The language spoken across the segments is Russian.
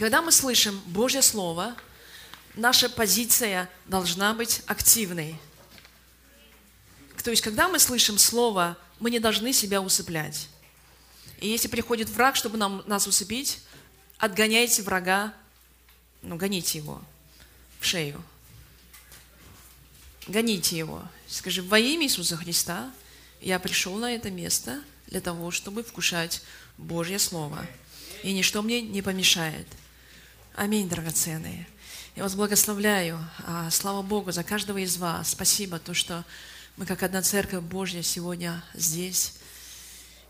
Когда мы слышим Божье Слово, наша позиция должна быть активной. То есть, когда мы слышим Слово, мы не должны себя усыплять. И если приходит враг, чтобы нам, нас усыпить, отгоняйте врага, ну, гоните его в шею. Гоните его. Скажи, во имя Иисуса Христа я пришел на это место для того, чтобы вкушать Божье Слово. И ничто мне не помешает. Аминь, драгоценные. Я вас благословляю. А, слава Богу за каждого из вас. Спасибо, то, что мы как одна церковь Божья сегодня здесь.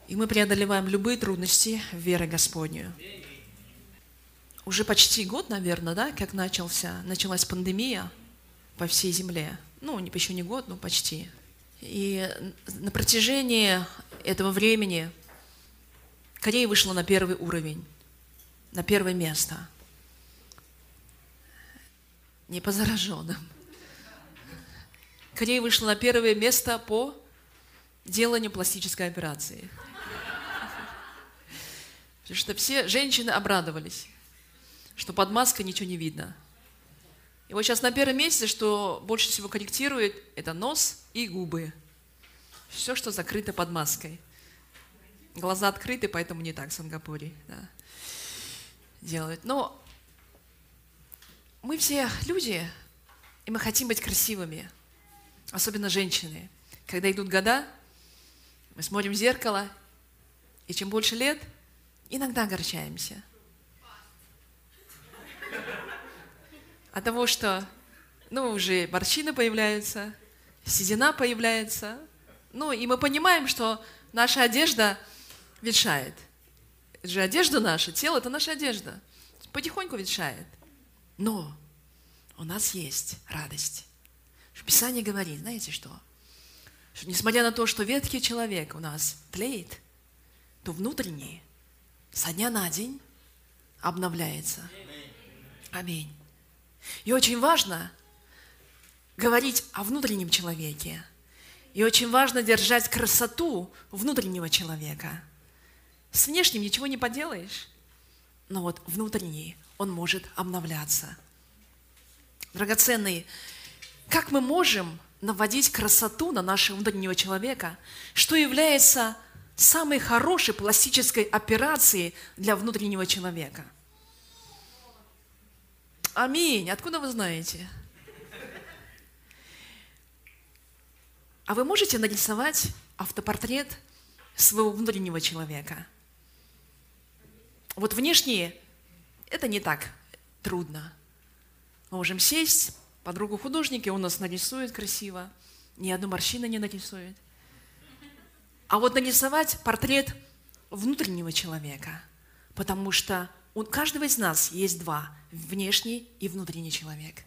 И мы преодолеваем любые трудности веры Господню. Уже почти год, наверное, да, как начался, началась пандемия по всей земле. Ну, еще не год, но почти. И на протяжении этого времени Корея вышла на первый уровень, на первое место – не по зараженным. Корея вышла на первое место по деланию пластической операции. Потому что все женщины обрадовались, что под маской ничего не видно. И вот сейчас на первом месте, что больше всего корректирует, это нос и губы. Все, что закрыто под маской. Глаза открыты, поэтому не так в Сингапуре да, делают. Но мы все люди, и мы хотим быть красивыми, особенно женщины. Когда идут года, мы смотрим в зеркало, и чем больше лет, иногда огорчаемся. От того, что, ну, уже морщины появляются, седина появляется, ну, и мы понимаем, что наша одежда ветшает. Это же одежда наша, тело – это наша одежда. Потихоньку ветшает. Но у нас есть радость. Писание говорит, знаете что? Что несмотря на то, что ветхий человек у нас тлеет, то внутренний со дня на день обновляется. Аминь. И очень важно говорить о внутреннем человеке. И очень важно держать красоту внутреннего человека. С внешним ничего не поделаешь, но вот внутренний он может обновляться. Драгоценные, как мы можем наводить красоту на нашего внутреннего человека, что является самой хорошей пластической операцией для внутреннего человека? Аминь. Откуда вы знаете? А вы можете нарисовать автопортрет своего внутреннего человека? Вот внешние это не так трудно. Мы можем сесть, подругу художники, он нас нарисует красиво, ни одну морщину не нарисует. А вот нарисовать портрет внутреннего человека, потому что у каждого из нас есть два, внешний и внутренний человек.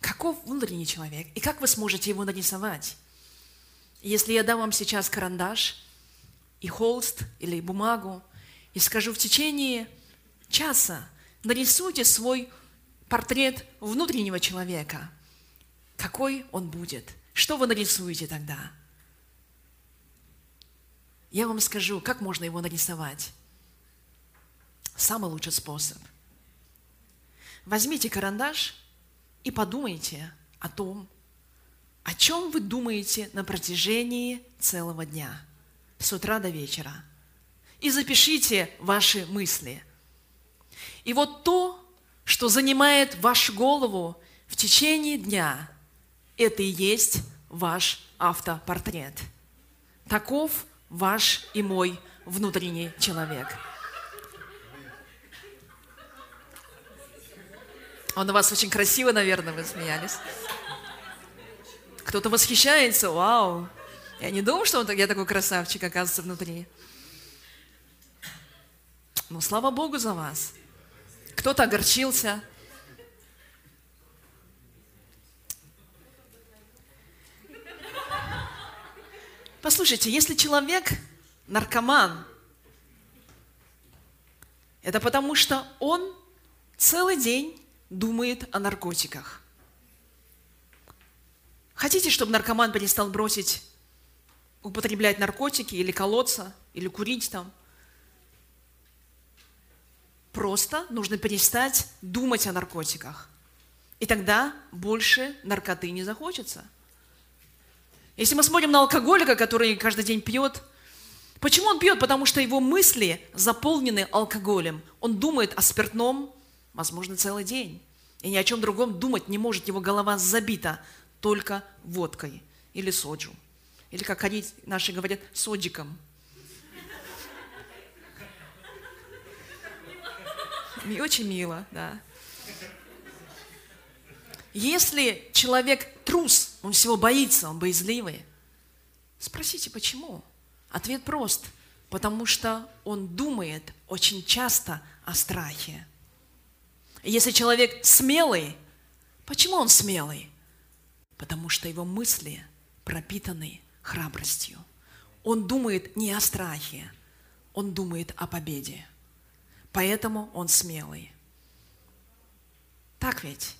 Каков внутренний человек? И как вы сможете его нарисовать? Если я дам вам сейчас карандаш и холст или бумагу и скажу в течение часа нарисуйте свой портрет внутреннего человека. Какой он будет? Что вы нарисуете тогда? Я вам скажу, как можно его нарисовать. Самый лучший способ. Возьмите карандаш и подумайте о том, о чем вы думаете на протяжении целого дня, с утра до вечера. И запишите ваши мысли – и вот то, что занимает вашу голову в течение дня, это и есть ваш автопортрет. Таков ваш и мой внутренний человек. Он у вас очень красиво, наверное, вы смеялись. Кто-то восхищается, вау. Я не думал, что он, я такой красавчик, оказывается, внутри. Но слава Богу за вас кто-то огорчился. Послушайте, если человек наркоман, это потому что он целый день думает о наркотиках. Хотите, чтобы наркоман перестал бросить употреблять наркотики или колоться, или курить там? Просто нужно перестать думать о наркотиках. И тогда больше наркоты не захочется. Если мы смотрим на алкоголика, который каждый день пьет, почему он пьет? Потому что его мысли заполнены алкоголем. Он думает о спиртном, возможно, целый день. И ни о чем другом думать не может, его голова забита только водкой или соджу. Или, как они наши говорят, соджиком – очень мило, да. Если человек трус, он всего боится, он боязливый, спросите, почему? Ответ прост. Потому что он думает очень часто о страхе. Если человек смелый, почему он смелый? Потому что его мысли пропитаны храбростью. Он думает не о страхе, он думает о победе. Поэтому он смелый. Так ведь?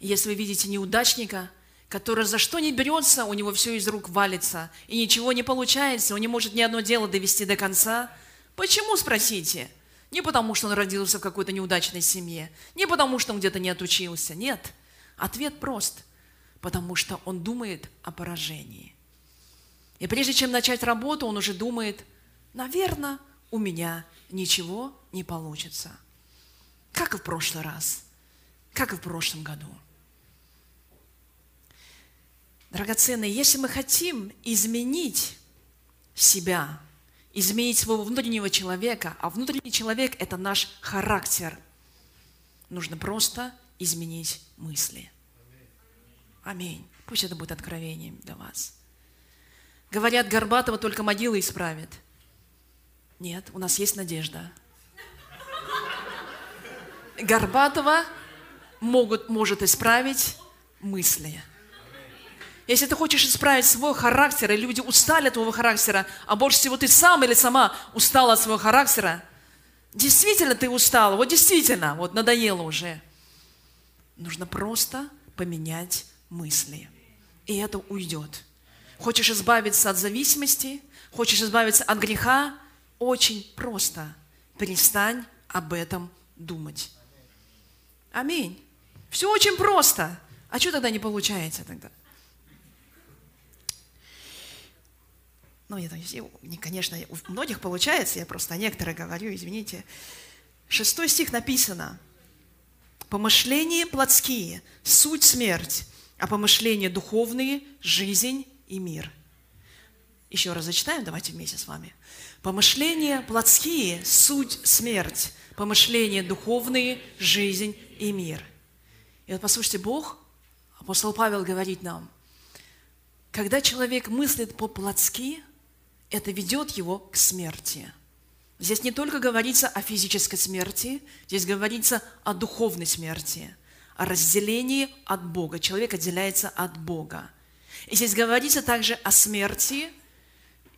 Если вы видите неудачника, который за что не берется, у него все из рук валится, и ничего не получается, он не может ни одно дело довести до конца, почему, спросите? Не потому, что он родился в какой-то неудачной семье, не потому, что он где-то не отучился, нет. Ответ прост, потому что он думает о поражении. И прежде чем начать работу, он уже думает, наверное, у меня ничего не получится. Как и в прошлый раз, как и в прошлом году. Драгоценные, если мы хотим изменить себя, изменить своего внутреннего человека, а внутренний человек – это наш характер, нужно просто изменить мысли. Аминь. Пусть это будет откровением для вас. Говорят, Горбатова только могила исправит. Нет, у нас есть надежда. Горбатова могут, может исправить мысли. Если ты хочешь исправить свой характер, и люди устали от твоего характера, а больше всего ты сам или сама устала от своего характера, действительно ты устала, вот действительно, вот надоело уже. Нужно просто поменять мысли, и это уйдет. Хочешь избавиться от зависимости, хочешь избавиться от греха, очень просто. Перестань об этом думать. Аминь. Все очень просто. А что тогда не получается тогда? Ну, это, конечно, у многих получается, я просто о некоторых говорю, извините. Шестой стих написано. Помышления плотские – суть смерть, а помышления духовные – жизнь и мир. Еще раз зачитаем, давайте вместе с вами. Помышления плотские – суть смерть, помышления духовные – жизнь и мир. И вот послушайте, Бог, апостол Павел говорит нам, когда человек мыслит по-плотски, это ведет его к смерти. Здесь не только говорится о физической смерти, здесь говорится о духовной смерти, о разделении от Бога. Человек отделяется от Бога. И здесь говорится также о смерти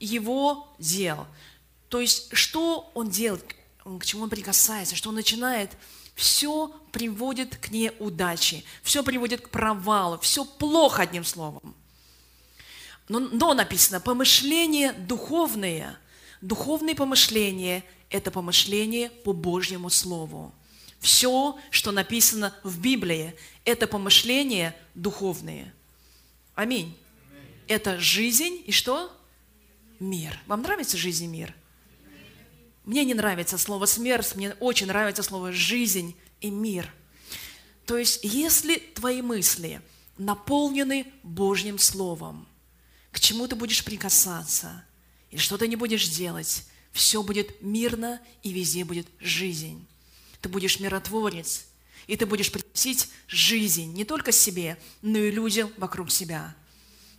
его дел. То есть, что он делает, к чему он прикасается, что он начинает, все приводит к неудаче, все приводит к провалу, все плохо, одним словом. Но, но написано, помышления духовные, духовные помышления – это помышление по Божьему Слову. Все, что написано в Библии, это помышления духовные. Аминь. Это жизнь и что? Мир. Вам нравится жизнь и мир? Мне не нравится слово смерть, мне очень нравится слово жизнь и мир. То есть, если твои мысли наполнены Божьим Словом, к чему ты будешь прикасаться, и что ты не будешь делать, все будет мирно, и везде будет жизнь. Ты будешь миротворец, и ты будешь приносить жизнь не только себе, но и людям вокруг себя.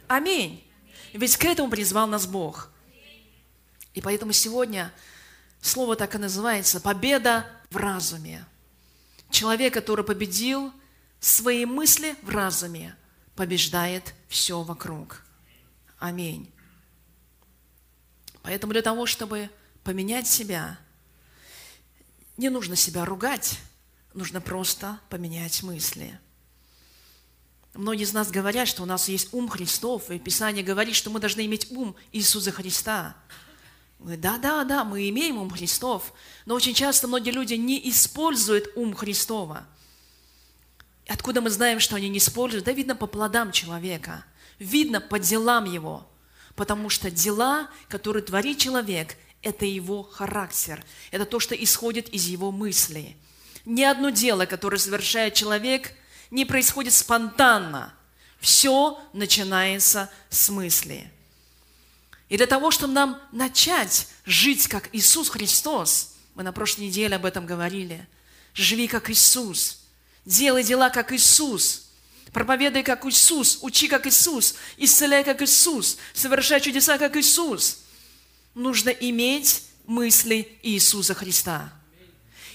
Аминь. Ведь к этому призвал нас Бог. И поэтому сегодня Слово так и называется – победа в разуме. Человек, который победил свои мысли в разуме, побеждает все вокруг. Аминь. Поэтому для того, чтобы поменять себя, не нужно себя ругать, нужно просто поменять мысли. Многие из нас говорят, что у нас есть ум Христов, и Писание говорит, что мы должны иметь ум Иисуса Христа – Да, да, да, мы имеем ум Христов, но очень часто многие люди не используют ум Христова. Откуда мы знаем, что они не используют? Да видно по плодам человека, видно по делам его, потому что дела, которые творит человек, это его характер, это то, что исходит из его мыслей. Ни одно дело, которое совершает человек, не происходит спонтанно. Все начинается с мысли. И для того, чтобы нам начать жить как Иисус Христос, мы на прошлой неделе об этом говорили, живи как Иисус, делай дела как Иисус, проповедай как Иисус, учи как Иисус, исцеляй как Иисус, совершай чудеса как Иисус. Нужно иметь мысли Иисуса Христа.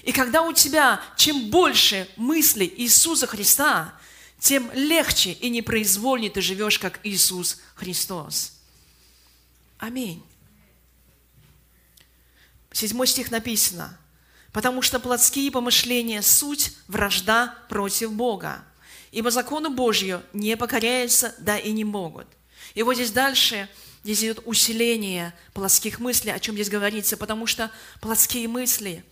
И когда у тебя чем больше мыслей Иисуса Христа, тем легче и непроизвольнее ты живешь, как Иисус Христос. Аминь. Седьмой стих написано, «Потому что плотские помышления – суть вражда против Бога, ибо закону Божью не покоряются, да и не могут». И вот здесь дальше, здесь идет усиление плотских мыслей, о чем здесь говорится, потому что плотские мысли –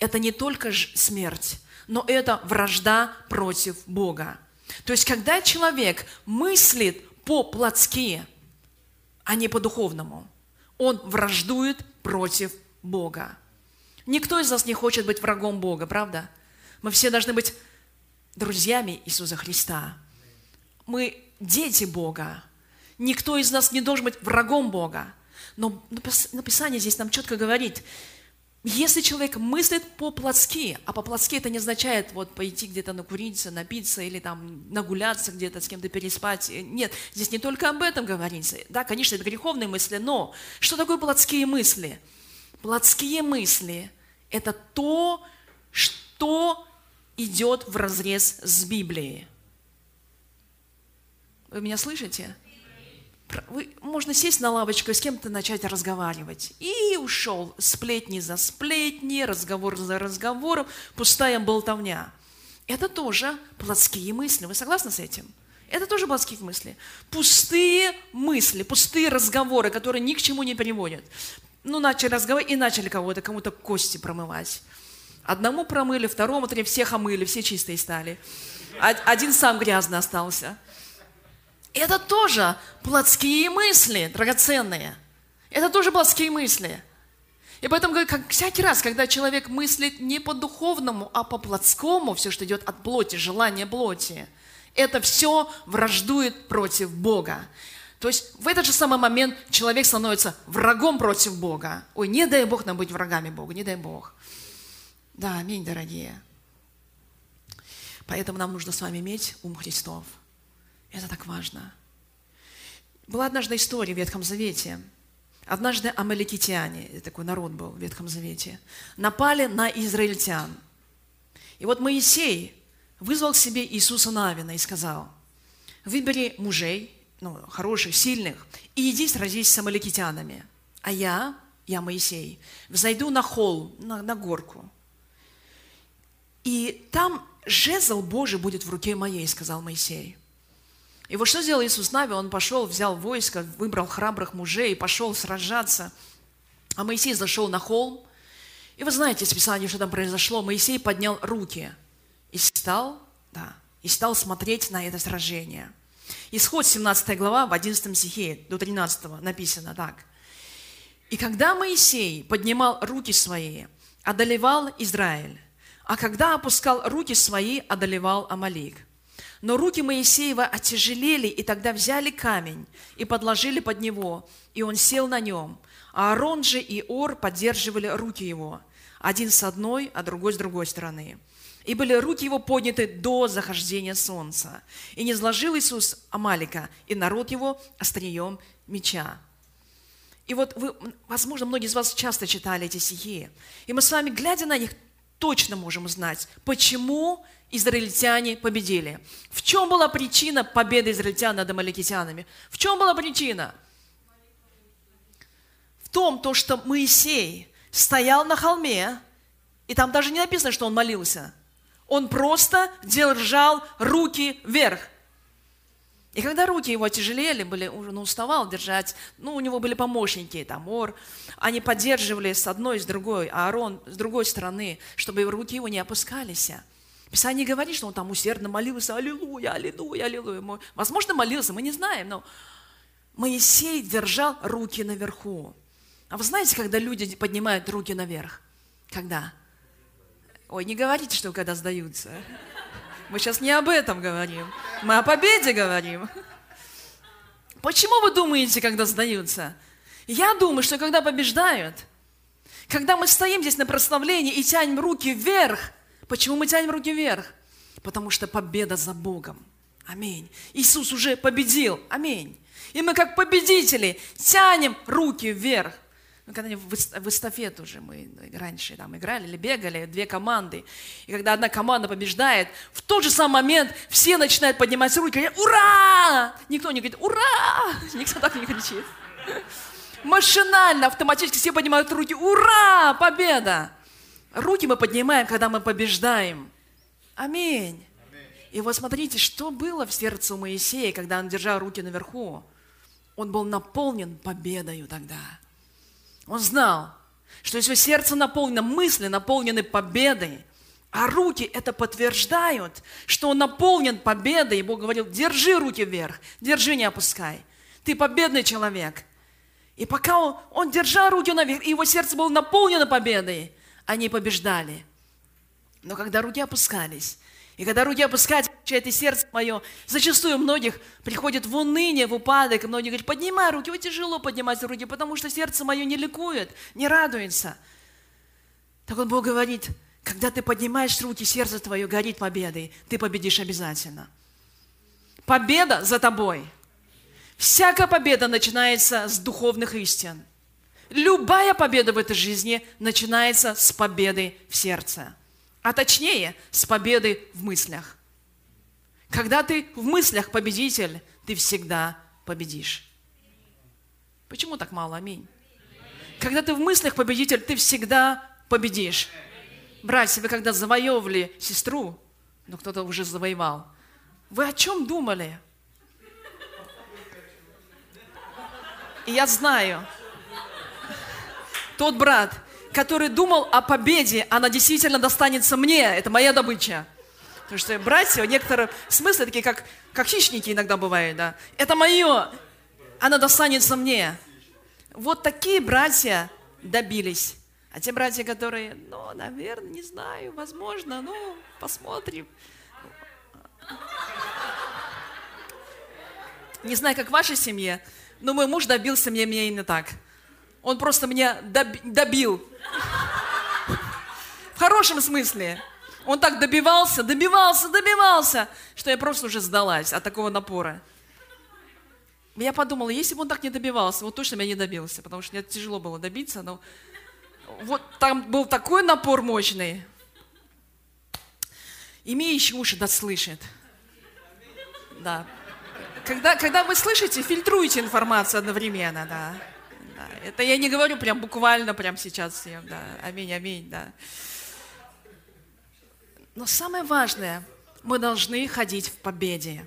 это не только смерть, но это вражда против Бога. То есть, когда человек мыслит по-плотски – а не по-духовному. Он враждует против Бога. Никто из нас не хочет быть врагом Бога, правда? Мы все должны быть друзьями Иисуса Христа. Мы дети Бога. Никто из нас не должен быть врагом Бога. Но написание здесь нам четко говорит, если человек мыслит по-плотски, а по-плотски это не означает вот пойти где-то накуриться, напиться или там нагуляться где-то с кем-то переспать. Нет, здесь не только об этом говорится. Да, конечно, это греховные мысли, но что такое плотские мысли? Плотские мысли – это то, что идет в разрез с Библией. Вы меня слышите? Вы, можно сесть на лавочку и с кем-то начать разговаривать. И ушел сплетни за сплетни, разговор за разговором, пустая болтовня. Это тоже плотские мысли. Вы согласны с этим? Это тоже плотские мысли. Пустые мысли, пустые разговоры, которые ни к чему не приводят. Ну, начали разговаривать и начали кого-то, кому-то кости промывать. Одному промыли, второму, третьему, всех омыли, все чистые стали. Один сам грязный остался. Это тоже плотские мысли, драгоценные. Это тоже плотские мысли. И поэтому, как всякий раз, когда человек мыслит не по-духовному, а по-плотскому, все, что идет от плоти, желание плоти, это все враждует против Бога. То есть в этот же самый момент человек становится врагом против Бога. Ой, не дай Бог нам быть врагами Бога, не дай Бог. Да, аминь, дорогие. Поэтому нам нужно с вами иметь ум Христов – это так важно. Была однажды история в Ветхом Завете. Однажды амаликитяне, такой народ был в Ветхом Завете, напали на израильтян. И вот Моисей вызвал к себе Иисуса Навина и сказал, выбери мужей, ну, хороших, сильных, и иди сразись с амаликитянами. А я, я Моисей, взойду на холм, на, на горку. И там жезл Божий будет в руке моей, сказал Моисей. И вот что сделал Иисус Нави? Он пошел, взял войско, выбрал храбрых мужей и пошел сражаться. А Моисей зашел на холм. И вы знаете из Писания, что там произошло. Моисей поднял руки и стал, да, и стал смотреть на это сражение. Исход 17 глава в 11 стихе до 13 написано так. «И когда Моисей поднимал руки свои, одолевал Израиль, а когда опускал руки свои, одолевал Амалик. Но руки Моисеева отяжелели, и тогда взяли камень и подложили под него, и он сел на нем. А Аарон же и Ор поддерживали руки его, один с одной, а другой с другой стороны. И были руки его подняты до захождения солнца. И не сложил Иисус Амалика, и народ его острием меча. И вот вы, возможно, многие из вас часто читали эти стихи. И мы с вами, глядя на них, точно можем знать, почему израильтяне победили. В чем была причина победы израильтян над амаликитянами? В чем была причина? В том, то, что Моисей стоял на холме, и там даже не написано, что он молился. Он просто держал руки вверх. И когда руки его тяжелели, были, ну, уставал держать, ну, у него были помощники, там, Ор, они поддерживали с одной с другой, а Аарон с другой стороны, чтобы руки его не опускались. Писание говорит, что он там усердно молился, аллилуйя, аллилуйя, аллилуйя. Возможно, молился, мы не знаем, но Моисей держал руки наверху. А вы знаете, когда люди поднимают руки наверх? Когда? Ой, не говорите, что когда сдаются. Мы сейчас не об этом говорим. Мы о победе говорим. Почему вы думаете, когда сдаются? Я думаю, что когда побеждают, когда мы стоим здесь на прославлении и тянем руки вверх, почему мы тянем руки вверх? Потому что победа за Богом. Аминь. Иисус уже победил. Аминь. И мы как победители тянем руки вверх. Ну, когда в эстафету уже мы раньше там играли или бегали, две команды. И когда одна команда побеждает, в тот же самый момент все начинают поднимать руки, говорят, ура! Никто не говорит, ура! Никто так не кричит. Машинально, автоматически все поднимают руки, ура! Победа! Руки мы поднимаем, когда мы побеждаем. Аминь. И вот смотрите, что было в сердце у Моисея, когда он держал руки наверху. Он был наполнен победою тогда. Он знал, что если сердце наполнено, мысли наполнены победой, а руки это подтверждают, что он наполнен победой. И Бог говорил, держи руки вверх, держи, не опускай. Ты победный человек. И пока он, он держал руки наверх, и его сердце было наполнено победой, они побеждали. Но когда руки опускались, и когда руки опускать, это сердце мое, зачастую многих приходит в уныние, в упадок, и многие говорят, поднимай руки, вот тяжело поднимать руки, потому что сердце мое не ликует, не радуется. Так вот Бог говорит, когда ты поднимаешь руки, сердце твое горит победой, ты победишь обязательно. Победа за тобой. Всякая победа начинается с духовных истин. Любая победа в этой жизни начинается с победы в сердце а точнее с победой в мыслях. Когда ты в мыслях победитель, ты всегда победишь. Почему так мало? Аминь. Когда ты в мыслях победитель, ты всегда победишь. Братья, вы когда завоевывали сестру, ну кто-то уже завоевал, вы о чем думали? И я знаю, тот брат, который думал о победе, она действительно достанется мне, это моя добыча. Потому что братья, некоторые смыслы такие, как, как хищники иногда бывают, да. Это мое, она достанется мне. Вот такие братья добились. А те братья, которые, ну, наверное, не знаю, возможно, ну, посмотрим. Не знаю, как в вашей семье, но мой муж добился мне, мне именно так. Он просто меня добил. В хорошем смысле. Он так добивался, добивался, добивался, что я просто уже сдалась от такого напора. Я подумала, если бы он так не добивался, вот точно меня не добился, потому что мне тяжело было добиться, но вот там был такой напор мощный. Имеющий уши да слышит. Да. Когда, когда вы слышите, фильтруйте информацию одновременно, да. Да, это я не говорю прям буквально прям сейчас всем, да. Аминь, аминь, да. Но самое важное, мы должны ходить в победе.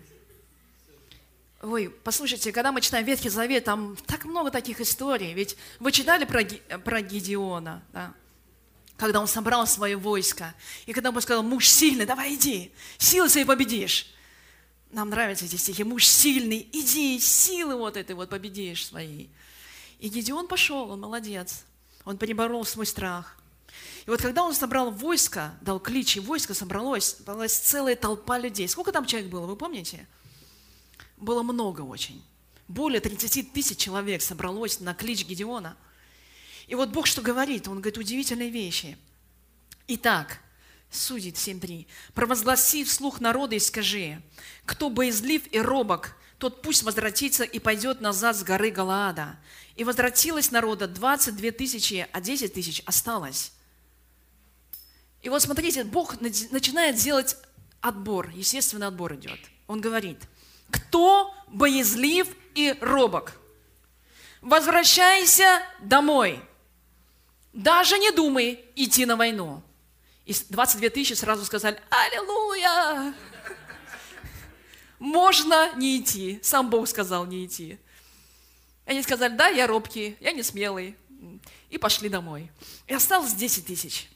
Ой, послушайте, когда мы читаем Ветхий Завет, там так много таких историй. Ведь вы читали про, про Гедеона, да? когда он собрал свое войско. И когда он сказал, муж сильный, давай иди, силы свои победишь. Нам нравятся эти стихи. Муж сильный, иди, силы вот этой вот победишь свои. И Гедеон пошел, он молодец. Он переборол свой страх. И вот когда он собрал войско, дал клич, и войско собралось, собралась целая толпа людей. Сколько там человек было, вы помните? Было много очень. Более 30 тысяч человек собралось на клич Гедеона. И вот Бог что говорит? Он говорит удивительные вещи. Итак, судит 7.3. «Провозгласи вслух народа и скажи, кто боязлив и робок, тот пусть возвратится и пойдет назад с горы Галаада. И возвратилось народа 22 тысячи, а 10 тысяч осталось. И вот смотрите, Бог начинает делать отбор, естественный отбор идет. Он говорит, кто боязлив и робок, возвращайся домой. Даже не думай идти на войну. И 22 тысячи сразу сказали, аллилуйя! Можно не идти. Сам Бог сказал не идти. Они сказали, да, я робкий, я не смелый. И пошли домой. И осталось 10 тысяч.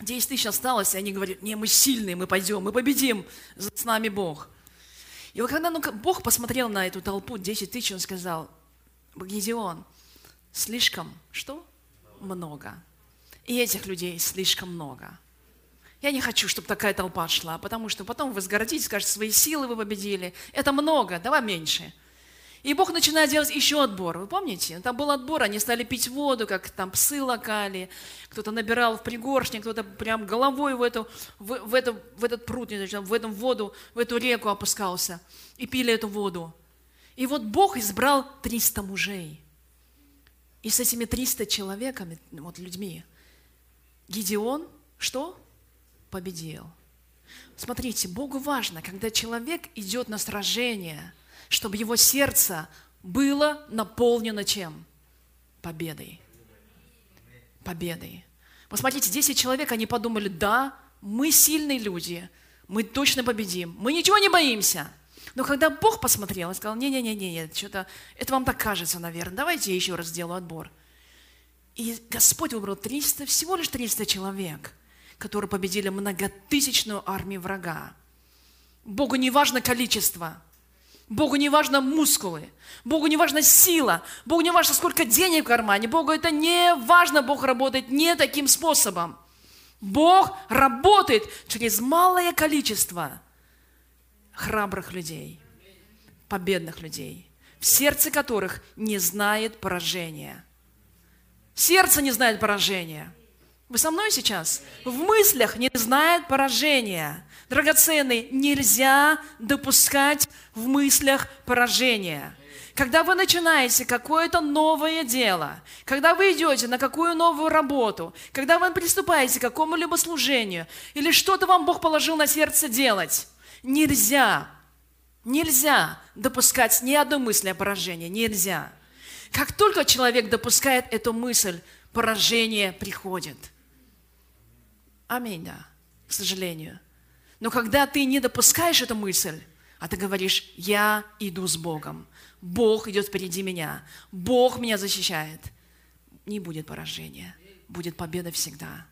10 тысяч осталось, и они говорят, не, мы сильные, мы пойдем, мы победим, с нами Бог. И вот когда ну, Бог посмотрел на эту толпу, 10 тысяч, он сказал, Гедеон, слишком, что? Много. И этих людей слишком много. Я не хочу, чтобы такая толпа шла, потому что потом вы сгордитесь, скажете, свои силы вы победили. Это много, давай меньше. И Бог начинает делать еще отбор. Вы помните? Там был отбор, они стали пить воду, как там псы локали. Кто-то набирал в пригоршник, кто-то прям головой в, эту, в, в, эту, в этот пруд, в эту воду, в эту реку опускался. И пили эту воду. И вот Бог избрал 300 мужей. И с этими 300 человеками, вот людьми, Гедеон, что? Победил. Смотрите, Богу важно, когда человек идет на сражение – чтобы его сердце было наполнено чем? Победой. Победой. Посмотрите, 10 человек, они подумали, да, мы сильные люди, мы точно победим, мы ничего не боимся. Но когда Бог посмотрел и сказал, не-не-не, что-то, это вам так кажется, наверное, давайте я еще раз сделаю отбор. И Господь выбрал 300, всего лишь 300 человек, которые победили многотысячную армию врага. Богу не важно количество – Богу не важно мускулы, Богу не важно сила, Богу не важно, сколько денег в кармане, Богу это не важно, Бог работает не таким способом. Бог работает через малое количество храбрых людей, победных людей, в сердце которых не знает поражения. Сердце не знает поражения. Вы со мной сейчас? В мыслях не знает поражения. Драгоценный, нельзя допускать в мыслях поражения. Когда вы начинаете какое-то новое дело, когда вы идете на какую новую работу, когда вы приступаете к какому-либо служению, или что-то вам Бог положил на сердце делать, нельзя, нельзя допускать ни одной мысли о поражении, нельзя. Как только человек допускает эту мысль, поражение приходит. Аминь, да, к сожалению. Но когда ты не допускаешь эту мысль, а ты говоришь, я иду с Богом, Бог идет впереди меня, Бог меня защищает, не будет поражения, будет победа всегда.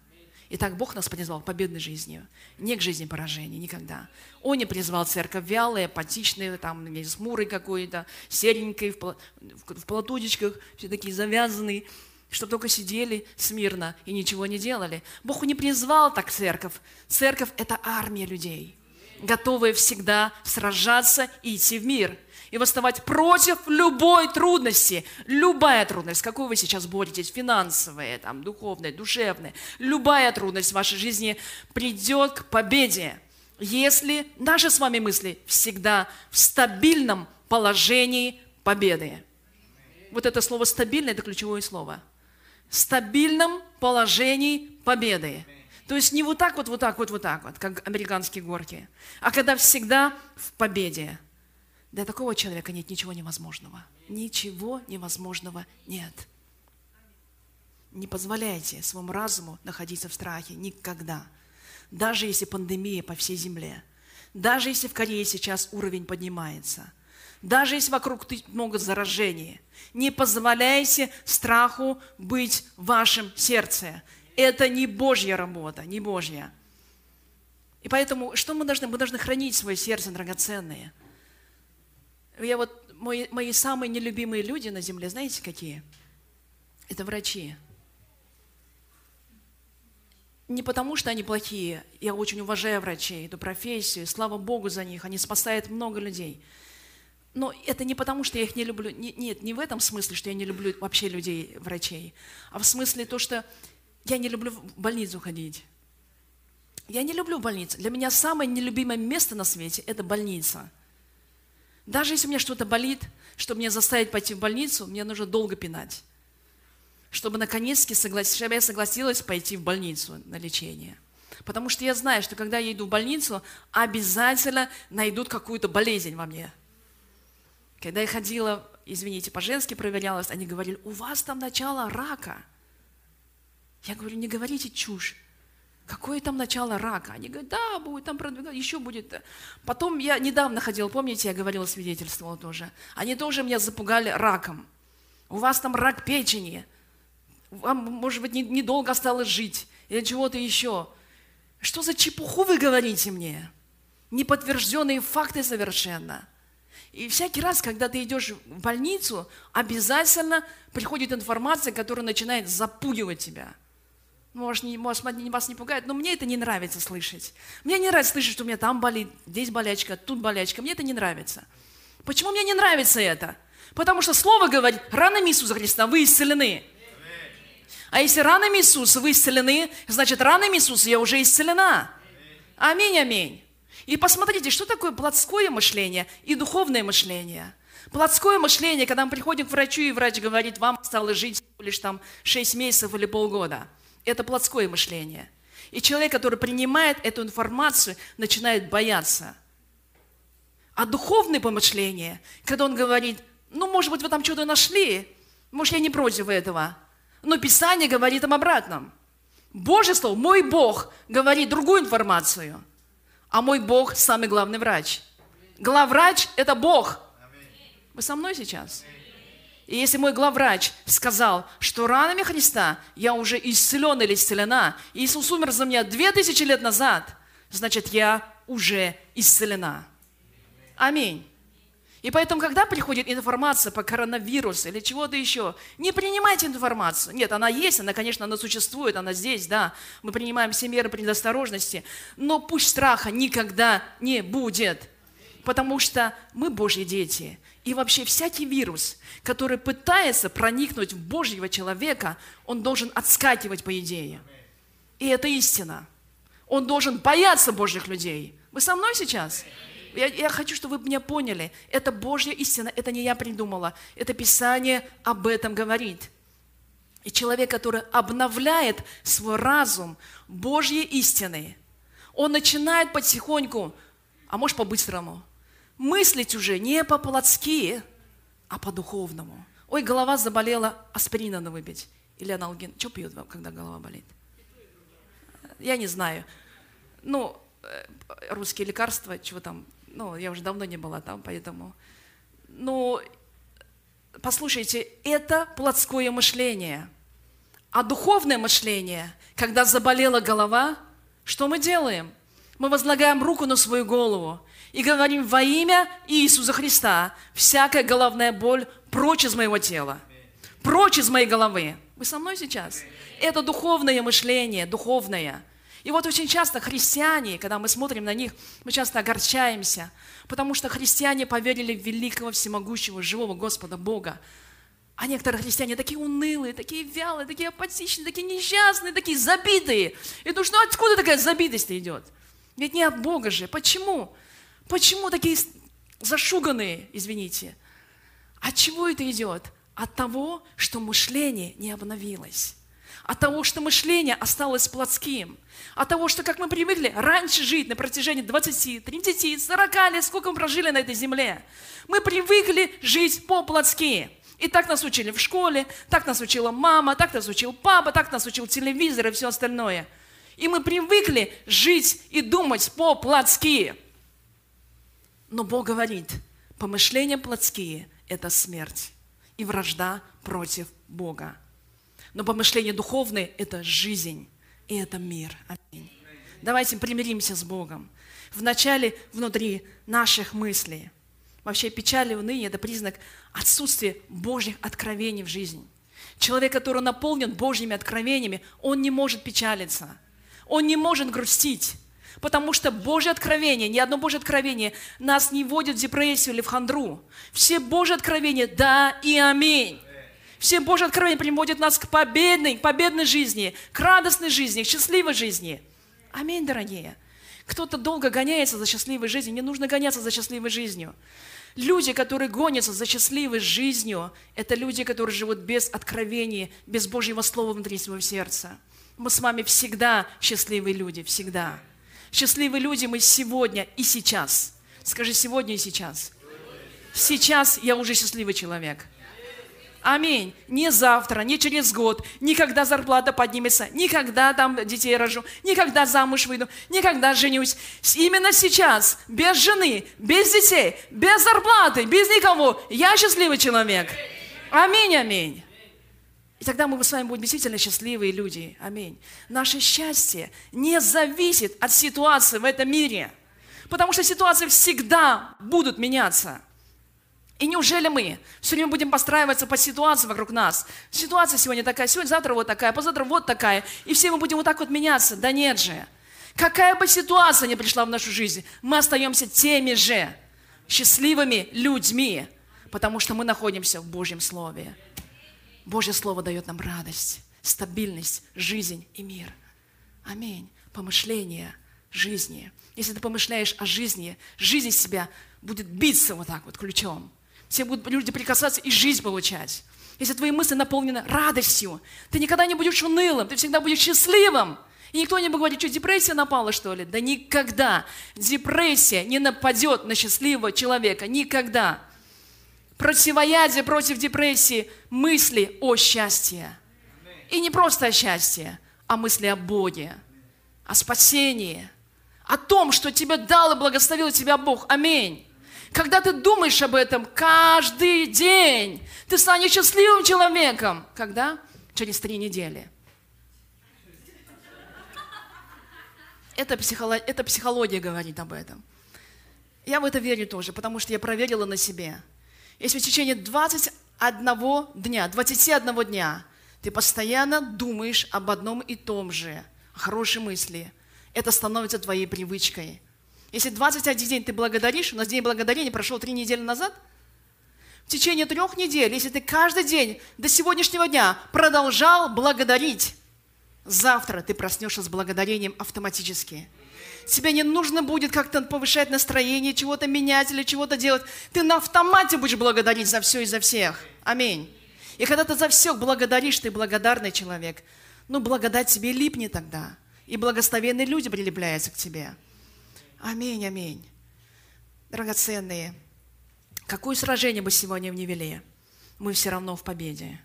Итак, Бог нас призвал к победной жизни, не к жизни поражения, никогда. Он не призвал церковь вялой, апатичной, там, с мурой какой-то, серенькой, в, полотудечках, все такие завязанные чтобы только сидели смирно и ничего не делали. Бог не призвал так церковь. Церковь – это армия людей, готовая всегда сражаться и идти в мир и восставать против любой трудности. Любая трудность, с какой вы сейчас боретесь, финансовая, там, духовная, душевная, любая трудность в вашей жизни придет к победе, если наши с вами мысли всегда в стабильном положении победы. Вот это слово «стабильно» – это ключевое слово – стабильном положении победы. То есть не вот так вот, вот так вот, вот так вот, как американские горки, а когда всегда в победе. Для такого человека нет ничего невозможного. Ничего невозможного нет. Не позволяйте своему разуму находиться в страхе никогда. Даже если пандемия по всей земле, даже если в Корее сейчас уровень поднимается – даже если вокруг много заражений. Не позволяйте страху быть в вашем сердце. Это не Божья работа, не Божья. И поэтому, что мы должны? Мы должны хранить свое сердце драгоценное. Я вот, мои, мои самые нелюбимые люди на земле, знаете какие? Это врачи. Не потому, что они плохие. Я очень уважаю врачей, эту профессию. Слава Богу за них. Они спасают много людей. Но это не потому, что я их не люблю. Нет, не в этом смысле, что я не люблю вообще людей, врачей, а в смысле то, что я не люблю в больницу ходить. Я не люблю больницу. Для меня самое нелюбимое место на свете – это больница. Даже если у меня что-то болит, чтобы меня заставить пойти в больницу, мне нужно долго пинать. Чтобы наконец-таки соглас... чтобы я согласилась пойти в больницу на лечение. Потому что я знаю, что когда я иду в больницу, обязательно найдут какую-то болезнь во мне – когда я ходила, извините, по-женски проверялась, они говорили, у вас там начало рака. Я говорю, не говорите чушь. Какое там начало рака? Они говорят, да, будет там продвигаться, еще будет. Потом я недавно ходила, помните, я говорила, свидетельствовала тоже. Они тоже меня запугали раком. У вас там рак печени. Вам, может быть, недолго осталось жить. Или чего-то еще. Что за чепуху вы говорите мне? Неподтвержденные факты совершенно. И всякий раз, когда ты идешь в больницу, обязательно приходит информация, которая начинает запугивать тебя – может, не, может, вас не пугает, но мне это не нравится слышать. Мне не нравится слышать, что у меня там болит, здесь болячка, тут болячка. Мне это не нравится. Почему мне не нравится это? Потому что Слово говорит, ранами Иисуса Христа вы исцелены. А если ранами Иисуса вы исцелены, значит, ранами Иисуса я уже исцелена. Аминь, аминь. И посмотрите, что такое плотское мышление и духовное мышление. Плотское мышление, когда мы приходим к врачу, и врач говорит, вам осталось жить лишь там 6 месяцев или полгода – это плотское мышление. И человек, который принимает эту информацию, начинает бояться. А духовное помышление, когда он говорит, ну, может быть, вы там что-то нашли, может, я не против этого, но Писание говорит об обратном. Божье Слово, мой Бог говорит другую информацию, а мой Бог самый главный врач. Главврач – это Бог. Вы со мной сейчас? И если мой главврач сказал, что ранами Христа я уже исцелен или исцелена, Иисус умер за меня две тысячи лет назад, значит, я уже исцелена. Аминь. И поэтому, когда приходит информация по коронавирусу или чего-то еще, не принимайте информацию. Нет, она есть, она, конечно, она существует, она здесь, да. Мы принимаем все меры предосторожности, но пусть страха никогда не будет, потому что мы Божьи дети. И вообще всякий вирус, который пытается проникнуть в Божьего человека, он должен отскакивать по идее. И это истина. Он должен бояться Божьих людей. Вы со мной сейчас? Я, я хочу, чтобы вы меня поняли. Это Божья истина, это не я придумала. Это Писание об этом говорит. И человек, который обновляет свой разум Божьей истиной, он начинает потихоньку, а может по-быстрому, мыслить уже не по-плотски, а по-духовному. Ой, голова заболела, аспирина надо выпить. Или аналген. Что пьют, когда голова болит? Я не знаю. Ну, э, русские лекарства, чего там, ну, я уже давно не была там, поэтому... Ну, послушайте, это плотское мышление. А духовное мышление, когда заболела голова, что мы делаем? Мы возлагаем руку на свою голову и говорим во имя Иисуса Христа, всякая головная боль прочь из моего тела, прочь из моей головы. Вы со мной сейчас? Это духовное мышление, духовное. И вот очень часто христиане, когда мы смотрим на них, мы часто огорчаемся, потому что христиане поверили в великого, всемогущего, живого Господа Бога. А некоторые христиане такие унылые, такие вялые, такие апатичные, такие несчастные, такие забитые. И думаешь, ну откуда такая забитость идет? Ведь не от Бога же. Почему? Почему такие зашуганные, извините? От чего это идет? От того, что мышление не обновилось. От того, что мышление осталось плотским. От того, что, как мы привыкли раньше жить на протяжении 20, 30, 40 лет, сколько мы прожили на этой земле. Мы привыкли жить по-плотски. И так нас учили в школе, так нас учила мама, так нас учил папа, так нас учил телевизор и все остальное. И мы привыкли жить и думать по-плотски. Но Бог говорит, помышления плотские – это смерть и вражда против Бога. Но помышления духовные – это жизнь, и это мир. Аминь. Давайте примиримся с Богом. Вначале внутри наших мыслей. Вообще печаль и уныние – это признак отсутствия Божьих откровений в жизни. Человек, который наполнен Божьими откровениями, он не может печалиться, он не может грустить, Потому что Божье откровение, ни одно Божье откровение нас не вводит в депрессию или в хандру. Все Божьи откровения – да и аминь. Все Божьи откровения приводят нас к победной, к победной жизни, к радостной жизни, к счастливой жизни. Аминь, дорогие. Кто-то долго гоняется за счастливой жизнью. Не нужно гоняться за счастливой жизнью. Люди, которые гонятся за счастливой жизнью, это люди, которые живут без откровения, без Божьего Слова внутри своего сердца. Мы с вами всегда счастливые люди, всегда. Счастливые люди мы сегодня и сейчас. Скажи, сегодня и сейчас. Сейчас я уже счастливый человек. Аминь. Не завтра, не через год, никогда зарплата поднимется, никогда там детей рожу, никогда замуж выйду, никогда женюсь. Именно сейчас, без жены, без детей, без зарплаты, без никого, я счастливый человек. Аминь, аминь. И тогда мы с вами будем действительно счастливые люди. Аминь. Наше счастье не зависит от ситуации в этом мире. Потому что ситуации всегда будут меняться. И неужели мы все время будем постраиваться по ситуации вокруг нас? Ситуация сегодня такая, сегодня, завтра вот такая, позавтра вот такая. И все мы будем вот так вот меняться. Да нет же. Какая бы ситуация ни пришла в нашу жизнь, мы остаемся теми же счастливыми людьми, потому что мы находимся в Божьем Слове. Божье Слово дает нам радость, стабильность, жизнь и мир. Аминь. Помышление жизни. Если ты помышляешь о жизни, жизнь себя будет биться вот так вот ключом. Все будут люди прикасаться и жизнь получать. Если твои мысли наполнены радостью, ты никогда не будешь унылым, ты всегда будешь счастливым. И никто не будет говорить, что депрессия напала, что ли? Да никогда. Депрессия не нападет на счастливого человека. Никогда. Противоядие против депрессии – мысли о счастье. И не просто о счастье, а мысли о Боге, о спасении, о том, что тебе дал и благословил тебя Бог. Аминь. Когда ты думаешь об этом каждый день, ты станешь счастливым человеком. Когда? Через три недели. Это, психолог, это психология говорит об этом. Я в это верю тоже, потому что я проверила на себе. Если в течение 21 дня, 21 дня ты постоянно думаешь об одном и том же, о хорошей мысли, это становится твоей привычкой. Если 21 день ты благодаришь, у нас день благодарения прошел три недели назад, в течение трех недель, если ты каждый день до сегодняшнего дня продолжал благодарить, завтра ты проснешься с благодарением автоматически. Тебе не нужно будет как-то повышать настроение, чего-то менять или чего-то делать. Ты на автомате будешь благодарить за все и за всех. Аминь. И когда ты за всех благодаришь, ты благодарный человек. Ну, благодать тебе липнет тогда. И благословенные люди прилепляются к тебе. Аминь, аминь. Драгоценные, какое сражение бы сегодня не вели, мы все равно в победе.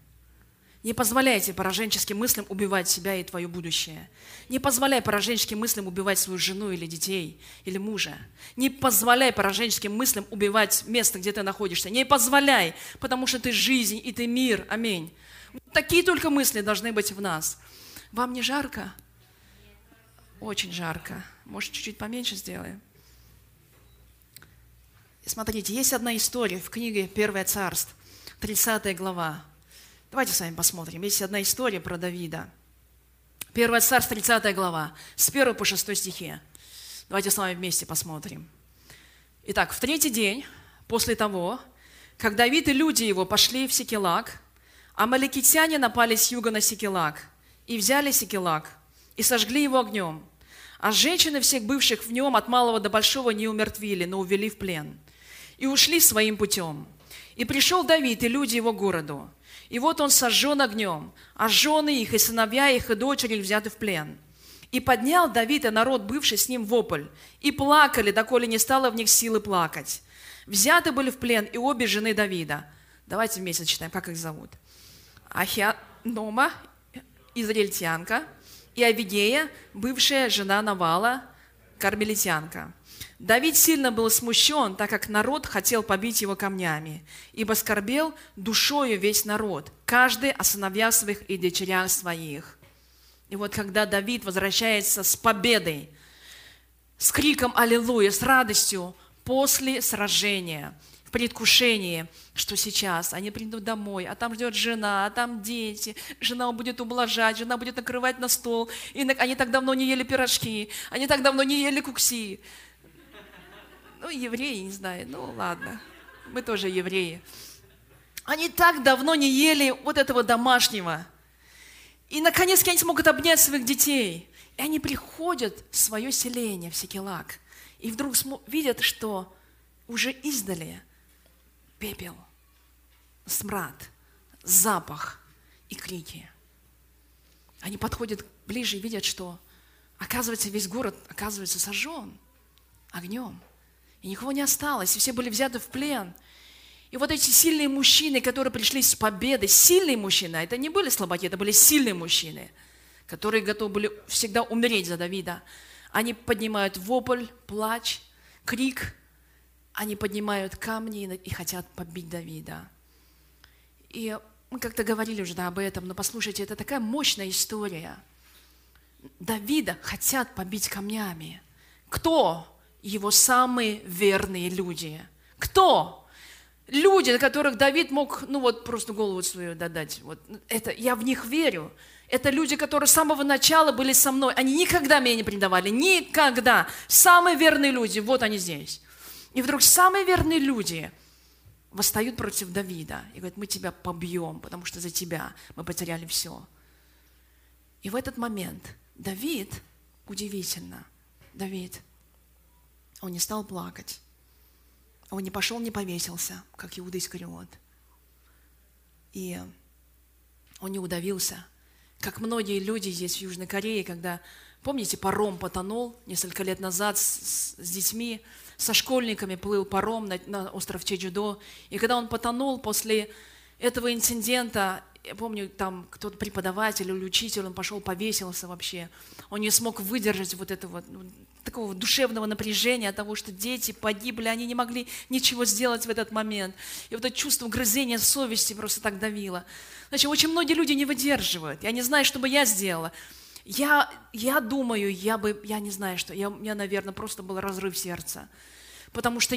Не позволяйте пораженческим мыслям убивать себя и твое будущее. Не позволяй пораженческим мыслям убивать свою жену или детей, или мужа. Не позволяй пораженческим мыслям убивать место, где ты находишься. Не позволяй, потому что ты жизнь и ты мир. Аминь. Такие только мысли должны быть в нас. Вам не жарко? Очень жарко. Может, чуть-чуть поменьше сделаем? Смотрите, есть одна история в книге «Первое царство», 30 глава. Давайте с вами посмотрим. Есть одна история про Давида. Первое царство, 30 глава, с 1 по 6 стихе. Давайте с вами вместе посмотрим. Итак, в третий день после того, как Давид и люди его пошли в Секелак, амаликитяне напали с юга на Секелак и взяли Секелак и сожгли его огнем. А женщины всех бывших в нем от малого до большого не умертвили, но увели в плен. И ушли своим путем. И пришел Давид и люди его городу. И вот он сожжен огнем, а жены их и сыновья их и дочери взяты в плен. И поднял Давид и народ, бывший с ним, вопль, и плакали, доколе не стало в них силы плакать. Взяты были в плен и обе жены Давида. Давайте вместе читаем, как их зовут. Ахианома, израильтянка, и Авигея, бывшая жена Навала, кармелитянка. Давид сильно был смущен, так как народ хотел побить его камнями, ибо скорбел душою весь народ, каждый о сыновьях своих и дочерях своих. И вот когда Давид возвращается с победой, с криком «Аллилуйя», с радостью после сражения – предвкушении, что сейчас они придут домой, а там ждет жена, а там дети, жена будет ублажать, жена будет накрывать на стол, и они так давно не ели пирожки, они так давно не ели кукси. Ну, евреи, не знаю, ну ладно, мы тоже евреи. Они так давно не ели вот этого домашнего. И наконец они смогут обнять своих детей. И они приходят в свое селение, в Секелак. И вдруг видят, что уже издали пепел, смрад, запах и крики. Они подходят ближе и видят, что, оказывается, весь город, оказывается, сожжен огнем. И никого не осталось, и все были взяты в плен. И вот эти сильные мужчины, которые пришли с победой, сильные мужчины, это не были слабаки, это были сильные мужчины, которые готовы были всегда умереть за Давида. Они поднимают вопль, плач, крик, они поднимают камни и хотят побить Давида. И мы как-то говорили уже да, об этом, но послушайте, это такая мощная история. Давида хотят побить камнями. Кто? Его самые верные люди. Кто? Люди, на которых Давид мог, ну вот, просто голову свою додать. Вот, это, я в них верю. Это люди, которые с самого начала были со мной. Они никогда меня не предавали. Никогда. Самые верные люди, вот они здесь. И вдруг самые верные люди восстают против Давида и говорят, мы тебя побьем, потому что за тебя мы потеряли все. И в этот момент Давид, удивительно, Давид, он не стал плакать. Он не пошел, не повесился, как Иуда Искариот. И он не удавился, как многие люди здесь в Южной Корее, когда, помните, паром потонул несколько лет назад с, с детьми, со школьниками плыл паром на, на остров Чеджудо. И когда он потонул после этого инцидента, я помню, там кто-то преподаватель или учитель, он пошел, повесился вообще. Он не смог выдержать вот этого такого душевного напряжения от того, что дети погибли, они не могли ничего сделать в этот момент. И вот это чувство грызения совести просто так давило. Значит, очень многие люди не выдерживают. Я не знаю, что бы я сделала. Я, я думаю, я бы, я не знаю, что, я, у меня, наверное, просто был разрыв сердца. Потому что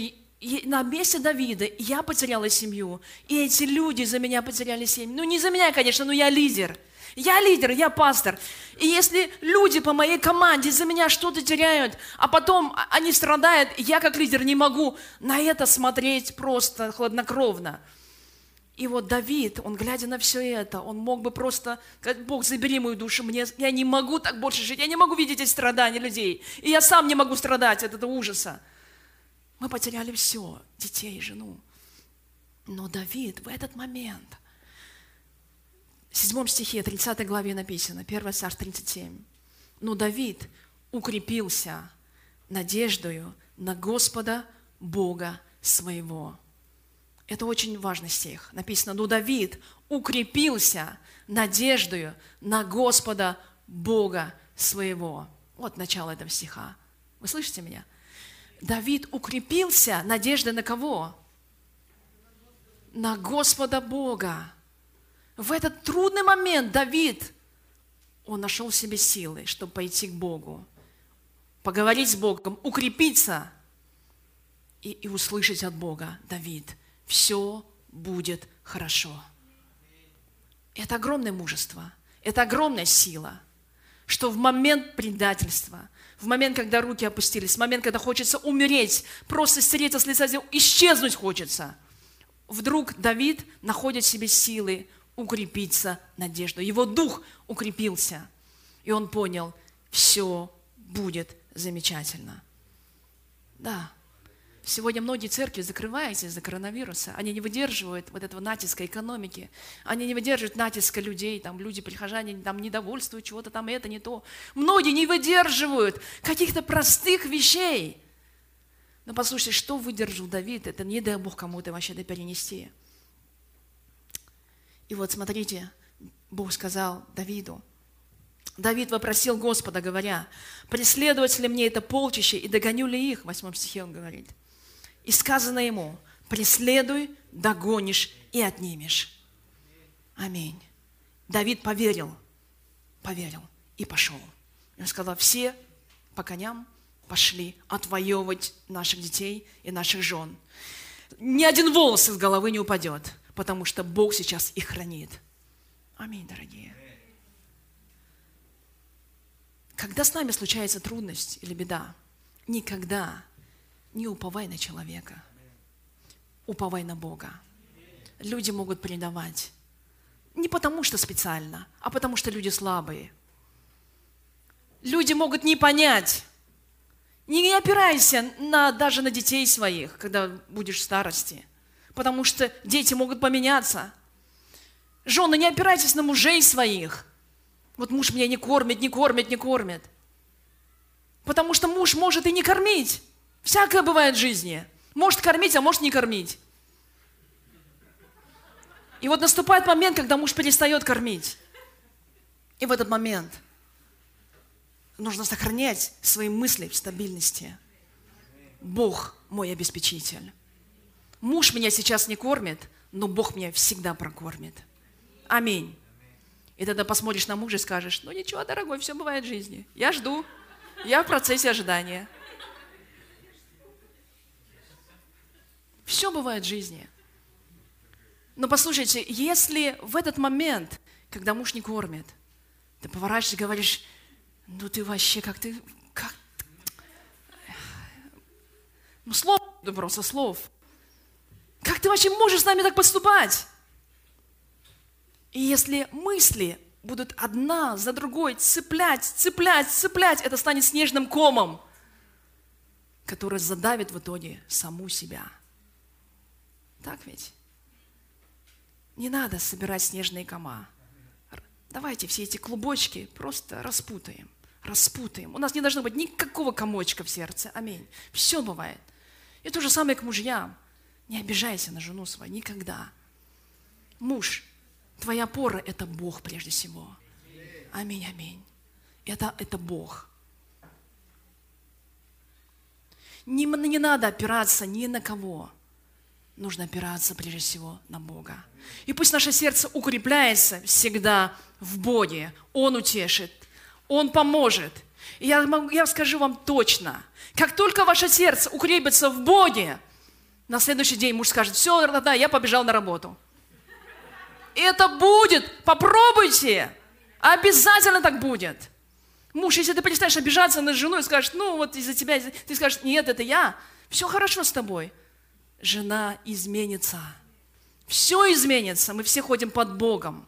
на месте Давида я потеряла семью, и эти люди за меня потеряли семью. Ну, не за меня, конечно, но я лидер. Я лидер, я пастор. И если люди по моей команде за меня что-то теряют, а потом они страдают, я как лидер не могу на это смотреть просто хладнокровно. И вот Давид, он глядя на все это, он мог бы просто сказать, Бог, забери мою душу, мне, я не могу так больше жить, я не могу видеть эти страдания людей, и я сам не могу страдать от этого ужаса. Мы потеряли все, детей, жену. Но Давид в этот момент, в седьмом стихе, 30 главе написано, 1 Царь 37, но Давид укрепился надеждою на Господа Бога своего. Это очень важный стих. Написано, но Давид укрепился надеждою на Господа Бога своего. Вот начало этого стиха. Вы слышите меня? Давид укрепился надеждой на кого? На Господа Бога. В этот трудный момент Давид, он нашел в себе силы, чтобы пойти к Богу, поговорить с Богом, укрепиться и, и услышать от Бога, Давид, все будет хорошо. Это огромное мужество, это огромная сила, что в момент предательства, в момент, когда руки опустились, в момент, когда хочется умереть, просто стереться с лица земли, исчезнуть хочется, вдруг Давид находит в себе силы укрепиться надежду. Его дух укрепился, и он понял, все будет замечательно. Да, Сегодня многие церкви закрываются из-за коронавируса. Они не выдерживают вот этого натиска экономики. Они не выдерживают натиска людей. Там люди, прихожане, там недовольствуют чего-то там, это не то. Многие не выдерживают каких-то простых вещей. Но послушайте, что выдержал Давид, это не дай Бог кому-то вообще да перенести. И вот смотрите, Бог сказал Давиду, Давид вопросил Господа, говоря, преследовать ли мне это полчище и догоню ли их? В восьмом стихе он говорит – и сказано ему, преследуй, догонишь и отнимешь. Аминь. Давид поверил, поверил и пошел. Он сказал, все по коням пошли отвоевывать наших детей и наших жен. Ни один волос из головы не упадет, потому что Бог сейчас их хранит. Аминь, дорогие. Когда с нами случается трудность или беда, никогда не уповай на человека. Уповай на Бога. Люди могут предавать. Не потому что специально, а потому что люди слабые. Люди могут не понять. Не опирайся на, даже на детей своих, когда будешь в старости. Потому что дети могут поменяться. Жены, не опирайтесь на мужей своих. Вот муж меня не кормит, не кормит, не кормит. Потому что муж может и не кормить. Всякое бывает в жизни. Может кормить, а может не кормить. И вот наступает момент, когда муж перестает кормить. И в этот момент нужно сохранять свои мысли в стабильности. Бог мой обеспечитель. Муж меня сейчас не кормит, но Бог меня всегда прокормит. Аминь. И тогда посмотришь на мужа и скажешь, ну ничего, дорогой, все бывает в жизни. Я жду, я в процессе ожидания. Все бывает в жизни. Но послушайте, если в этот момент, когда муж не кормит, ты поворачиваешься и говоришь, ну ты вообще как ты, как ну слов, да просто слов. Как ты вообще можешь с нами так поступать? И если мысли будут одна за другой цеплять, цеплять, цеплять, это станет снежным комом, который задавит в итоге саму себя. Так ведь? Не надо собирать снежные кома. Давайте все эти клубочки просто распутаем, распутаем. У нас не должно быть никакого комочка в сердце. Аминь. Все бывает. И то же самое к мужьям. Не обижайся на жену свою никогда. Муж, твоя опора – это Бог прежде всего. Аминь, аминь. Это, это Бог. Не, не надо опираться ни на кого нужно опираться прежде всего на Бога. И пусть наше сердце укрепляется всегда в Боге. Он утешит, Он поможет. И я, могу, я скажу вам точно, как только ваше сердце укрепится в Боге, на следующий день муж скажет, все, да, я побежал на работу. Это будет, попробуйте, обязательно так будет. Муж, если ты перестанешь обижаться на жену и скажешь, ну вот из-за тебя, ты скажешь, нет, это я, все хорошо с тобой – жена изменится. Все изменится. Мы все ходим под Богом.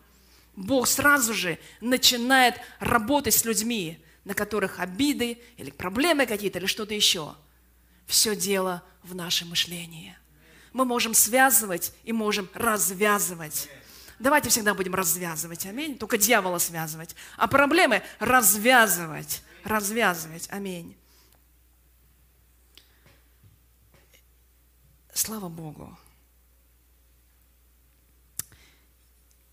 Бог сразу же начинает работать с людьми, на которых обиды или проблемы какие-то, или что-то еще. Все дело в нашем мышлении. Мы можем связывать и можем развязывать. Давайте всегда будем развязывать, аминь. Только дьявола связывать. А проблемы развязывать, развязывать, аминь. Слава Богу.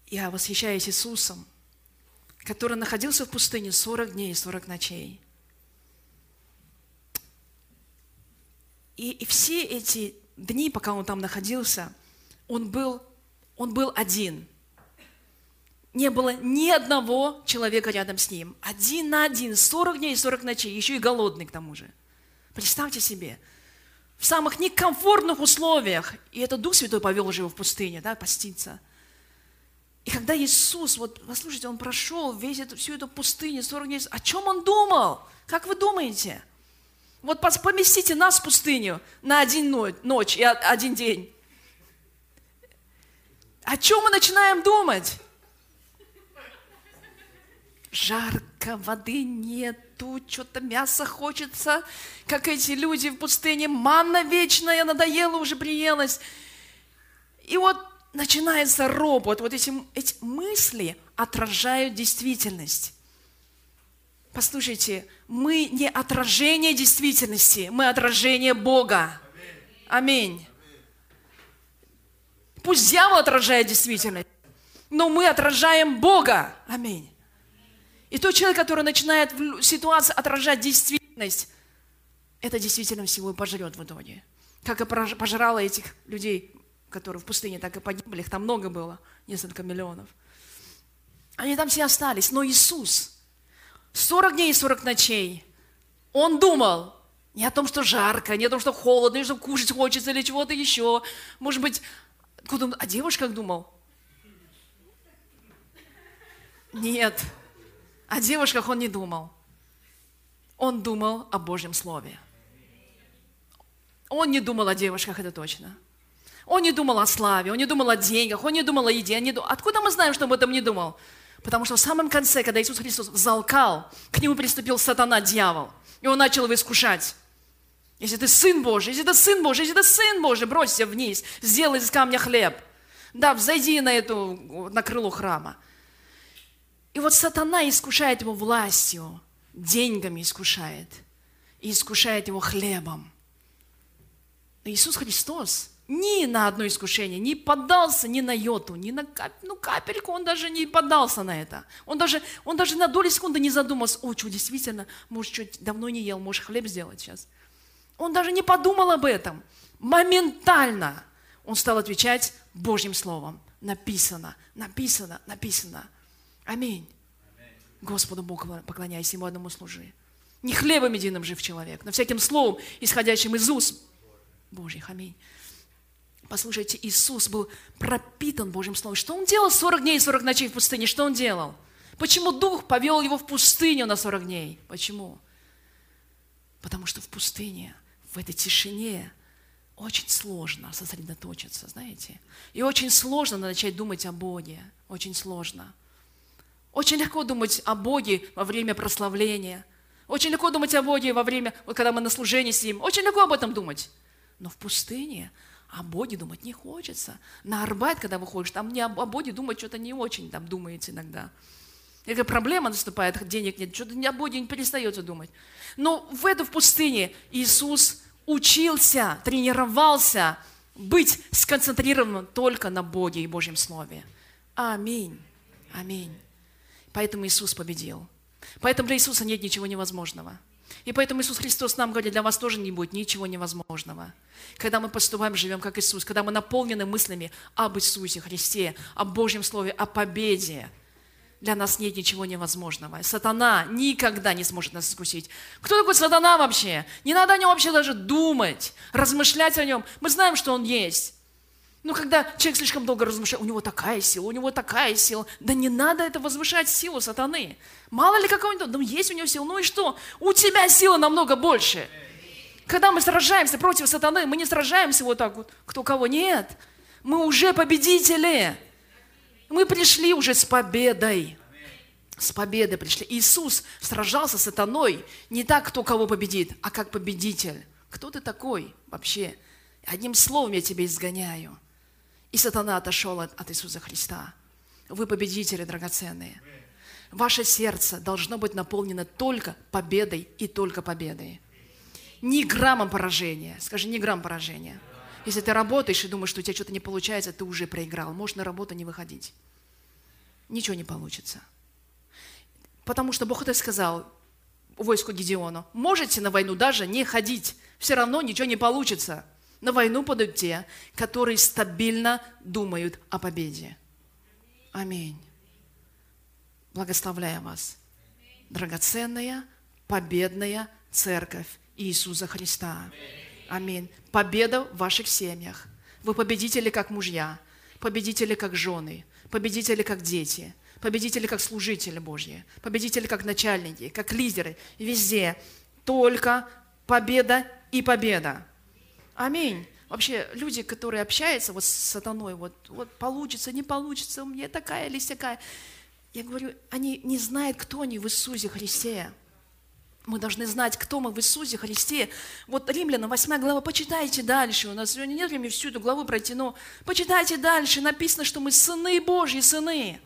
Я восхищаюсь Иисусом, который находился в пустыне 40 дней и 40 ночей. И, и все эти дни, пока он там находился, он был, он был один. Не было ни одного человека рядом с ним. Один на один, 40 дней и 40 ночей, еще и голодный к тому же. Представьте себе – в самых некомфортных условиях. И это Дух Святой повел уже его в пустыне, да, поститься. И когда Иисус, вот, послушайте, Он прошел весь эту, всю эту пустыню, 40 дней, о чем Он думал? Как вы думаете? Вот поместите нас в пустыню на один ночь и один день. О чем мы начинаем думать? Жарко, воды нет, тут что-то мясо хочется, как эти люди в пустыне, манна вечная, надоела, уже приелась. И вот начинается робот, вот эти, эти мысли отражают действительность. Послушайте, мы не отражение действительности, мы отражение Бога. Аминь. Пусть дьявол отражает действительность, но мы отражаем Бога. Аминь. И тот человек, который начинает в ситуации отражать действительность, это действительно всего и пожрет в итоге. Как и пожрало этих людей, которые в пустыне так и погибли, их там много было, несколько миллионов. Они там все остались, но Иисус 40 дней и 40 ночей, Он думал не о том, что жарко, не о том, что холодно, не что кушать хочется или чего-то еще. Может быть, куда о девушках думал? Нет. О девушках он не думал. Он думал о Божьем Слове. Он не думал о девушках, это точно. Он не думал о славе, он не думал о деньгах, он не думал о еде. Не дум... Откуда мы знаем, что он об этом не думал? Потому что в самом конце, когда Иисус Христос взалкал, к нему приступил сатана, дьявол, и он начал его искушать. Если ты Сын Божий, если ты Сын Божий, если ты Сын Божий, бросься вниз, сделай из камня хлеб. Да, взойди на, эту, на крыло храма. И вот сатана искушает его властью, деньгами искушает, и искушает его хлебом. Но Иисус Христос, ни на одно искушение не поддался ни на йоту, ни на кап, ну, капельку, он даже не поддался на это. Он даже, он даже на долю секунды не задумался, о, что действительно, может, чуть давно не ел, может, хлеб сделать сейчас. Он даже не подумал об этом. Моментально он стал отвечать Божьим Словом. Написано, написано, написано. Аминь. Господу Богу поклоняйся, Ему одному служи. Не хлебом единым жив человек, но всяким словом, исходящим из уст Божьих. Аминь. Послушайте, Иисус был пропитан Божьим Словом. Что Он делал 40 дней и 40 ночей в пустыне? Что Он делал? Почему Дух повел его в пустыню на 40 дней? Почему? Потому что в пустыне, в этой тишине, очень сложно сосредоточиться, знаете. И очень сложно начать думать о Боге. Очень сложно. Очень легко думать о Боге во время прославления. Очень легко думать о Боге во время, вот когда мы на служении сидим. Очень легко об этом думать. Но в пустыне о Боге думать не хочется. На Арбайт, когда выходишь, там не о, Боге думать что-то не очень там думаете иногда. Какая проблема наступает, денег нет, что-то не о Боге не перестается думать. Но в эту в пустыне Иисус учился, тренировался быть сконцентрированным только на Боге и Божьем Слове. Аминь. Аминь. Поэтому Иисус победил. Поэтому для Иисуса нет ничего невозможного. И поэтому Иисус Христос нам говорит, для вас тоже не будет ничего невозможного. Когда мы поступаем, живем как Иисус, когда мы наполнены мыслями об Иисусе Христе, о Божьем Слове, о победе, для нас нет ничего невозможного. Сатана никогда не сможет нас искусить. Кто такой сатана вообще? Не надо о нем вообще даже думать, размышлять о нем. Мы знаем, что он есть. Ну, когда человек слишком долго размышляет, у него такая сила, у него такая сила. Да не надо это возвышать силу сатаны. Мало ли какого-нибудь, ну есть у него сила, ну и что? У тебя сила намного больше. Когда мы сражаемся против сатаны, мы не сражаемся вот так вот, кто кого. Нет, мы уже победители. Мы пришли уже с победой. С победой пришли. Иисус сражался с сатаной не так, кто кого победит, а как победитель. Кто ты такой вообще? Одним словом я тебя изгоняю. И сатана отошел от, Иисуса Христа. Вы победители драгоценные. Ваше сердце должно быть наполнено только победой и только победой. Ни граммом поражения. Скажи, ни грамм поражения. Если ты работаешь и думаешь, что у тебя что-то не получается, ты уже проиграл. Можешь на работу не выходить. Ничего не получится. Потому что Бог это сказал войску Гедеону. Можете на войну даже не ходить. Все равно ничего не получится. На войну подают те, которые стабильно думают о победе. Аминь. Благословляю вас. Драгоценная, победная церковь Иисуса Христа. Аминь. Победа в ваших семьях. Вы победители как мужья, победители как жены, победители как дети, победители как служители Божьи, победители как начальники, как лидеры. Везде только победа и победа. Аминь. Вообще, люди, которые общаются вот с сатаной, вот, вот получится, не получится, у меня такая или всякая. Я говорю, они не знают, кто они в Иисусе Христе. Мы должны знать, кто мы в Иисусе Христе. Вот Римляна, 8 глава, почитайте дальше. У нас сегодня нет времени всю эту главу пройти, но почитайте дальше. Написано, что мы сыны Божьи, сыны.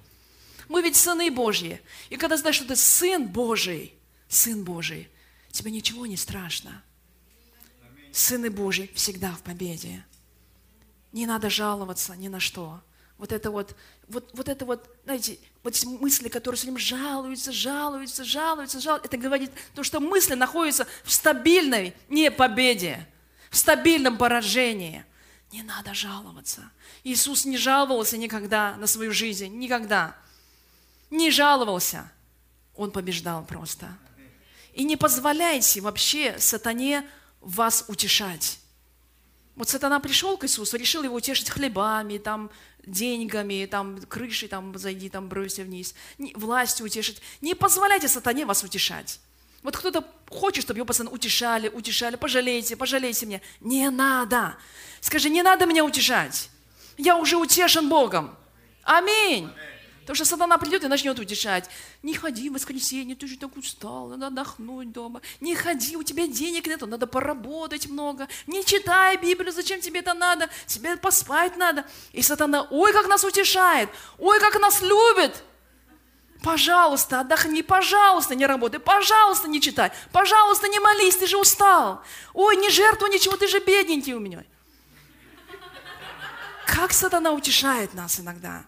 Мы ведь сыны Божьи. И когда знаешь, что ты сын Божий, сын Божий, тебе ничего не страшно сыны Божьи всегда в победе. Не надо жаловаться ни на что. Вот это вот, вот, вот это вот, знаете, вот эти мысли, которые все время жалуются, жалуются, жалуются, жалуются, это говорит то, что мысли находятся в стабильной не победе, в стабильном поражении. Не надо жаловаться. Иисус не жаловался никогда на свою жизнь, никогда. Не жаловался. Он побеждал просто. И не позволяйте вообще сатане вас утешать. Вот сатана пришел к Иисусу, решил его утешить хлебами, там, деньгами, там, крышей, там, зайди, там, бросься вниз, властью утешить. Не позволяйте сатане вас утешать. Вот кто-то хочет, чтобы его постоянно утешали, утешали, пожалейте, пожалейте меня. Не надо. Скажи, не надо меня утешать. Я уже утешен Богом. Аминь. Потому что сатана придет и начнет утешать. Не ходи в воскресенье, ты же так устал, надо отдохнуть дома. Не ходи, у тебя денег нет, надо поработать много. Не читай Библию, зачем тебе это надо? Тебе поспать надо. И сатана, ой, как нас утешает, ой, как нас любит. Пожалуйста, отдохни, пожалуйста, не работай, пожалуйста, не читай, пожалуйста, не молись, ты же устал. Ой, не жертвуй ничего, ты же бедненький у меня. Как сатана утешает нас иногда.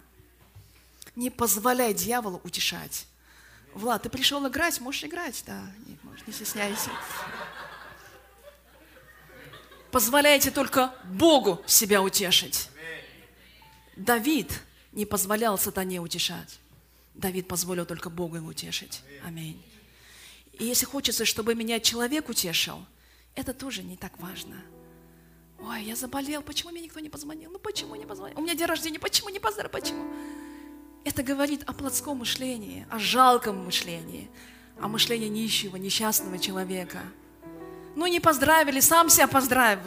Не позволяй дьяволу утешать. Влад, ты пришел играть, можешь играть, да, не, можешь, не стесняйся. Позволяйте только Богу себя утешить. Давид не позволял сатане утешать. Давид позволил только Богу ему утешить. Аминь. И если хочется, чтобы меня человек утешил, это тоже не так важно. Ой, я заболел, почему мне никто не позвонил? Ну почему не позвонил? У меня день рождения, почему не поздравил? Почему? Это говорит о плотском мышлении, о жалком мышлении, о мышлении нищего, несчастного человека. Ну не поздравили, сам себя поздравь.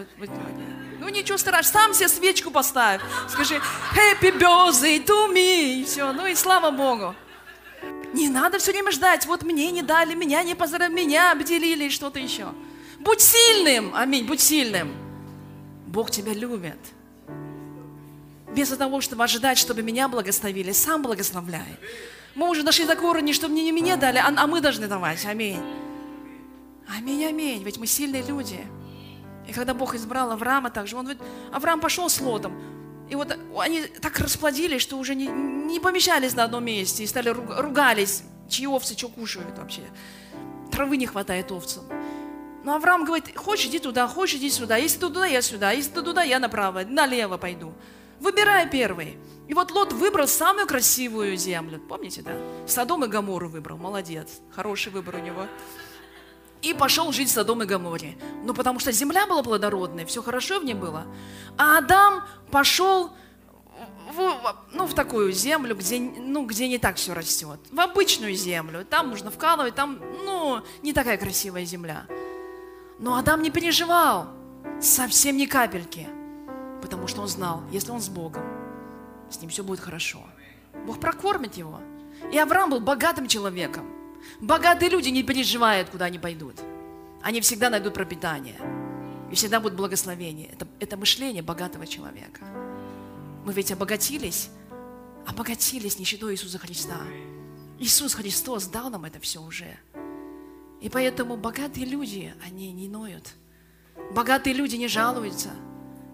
Ну ничего страшного, сам себе свечку поставь. Скажи «Happy birthday to me» и все, ну и слава Богу. Не надо все время ждать, вот мне не дали, меня не поздравили, меня обделили и что-то еще. Будь сильным, аминь, будь сильным. Бог тебя любит. Вместо того, чтобы ожидать, чтобы меня благословили, сам благословляй. Мы уже дошли до уровня, чтобы не мне дали, а, а мы должны давать. Аминь. Аминь, аминь. Ведь мы сильные люди. И когда Бог избрал Авраама также, он, Авраам пошел с Лотом. И вот они так расплодились, что уже не, не помещались на одном месте и стали ругались, чьи овцы что кушают вообще. Травы не хватает овцам. Но Авраам говорит, хочешь иди туда, хочешь иди сюда, если ты туда, я сюда, если ты туда, я направо, налево пойду. Выбирай первый. И вот Лот выбрал самую красивую землю. Помните, да? Содом и Гамору выбрал. Молодец. Хороший выбор у него. И пошел жить в Содом и Гаморе. Ну, потому что земля была плодородная, все хорошо в ней было. А Адам пошел в, ну, в такую землю, где, ну, где не так все растет. В обычную землю. Там нужно вкалывать, там, ну, не такая красивая земля. Но Адам не переживал, совсем ни капельки, потому что он знал, если он с Богом, с ним все будет хорошо. Бог прокормит его. И Авраам был богатым человеком. Богатые люди не переживают, куда они пойдут. Они всегда найдут пропитание. И всегда будет благословение. Это, это мышление богатого человека. Мы ведь обогатились, обогатились нищетой Иисуса Христа. Иисус Христос дал нам это все уже. И поэтому богатые люди, они не ноют. Богатые люди не жалуются.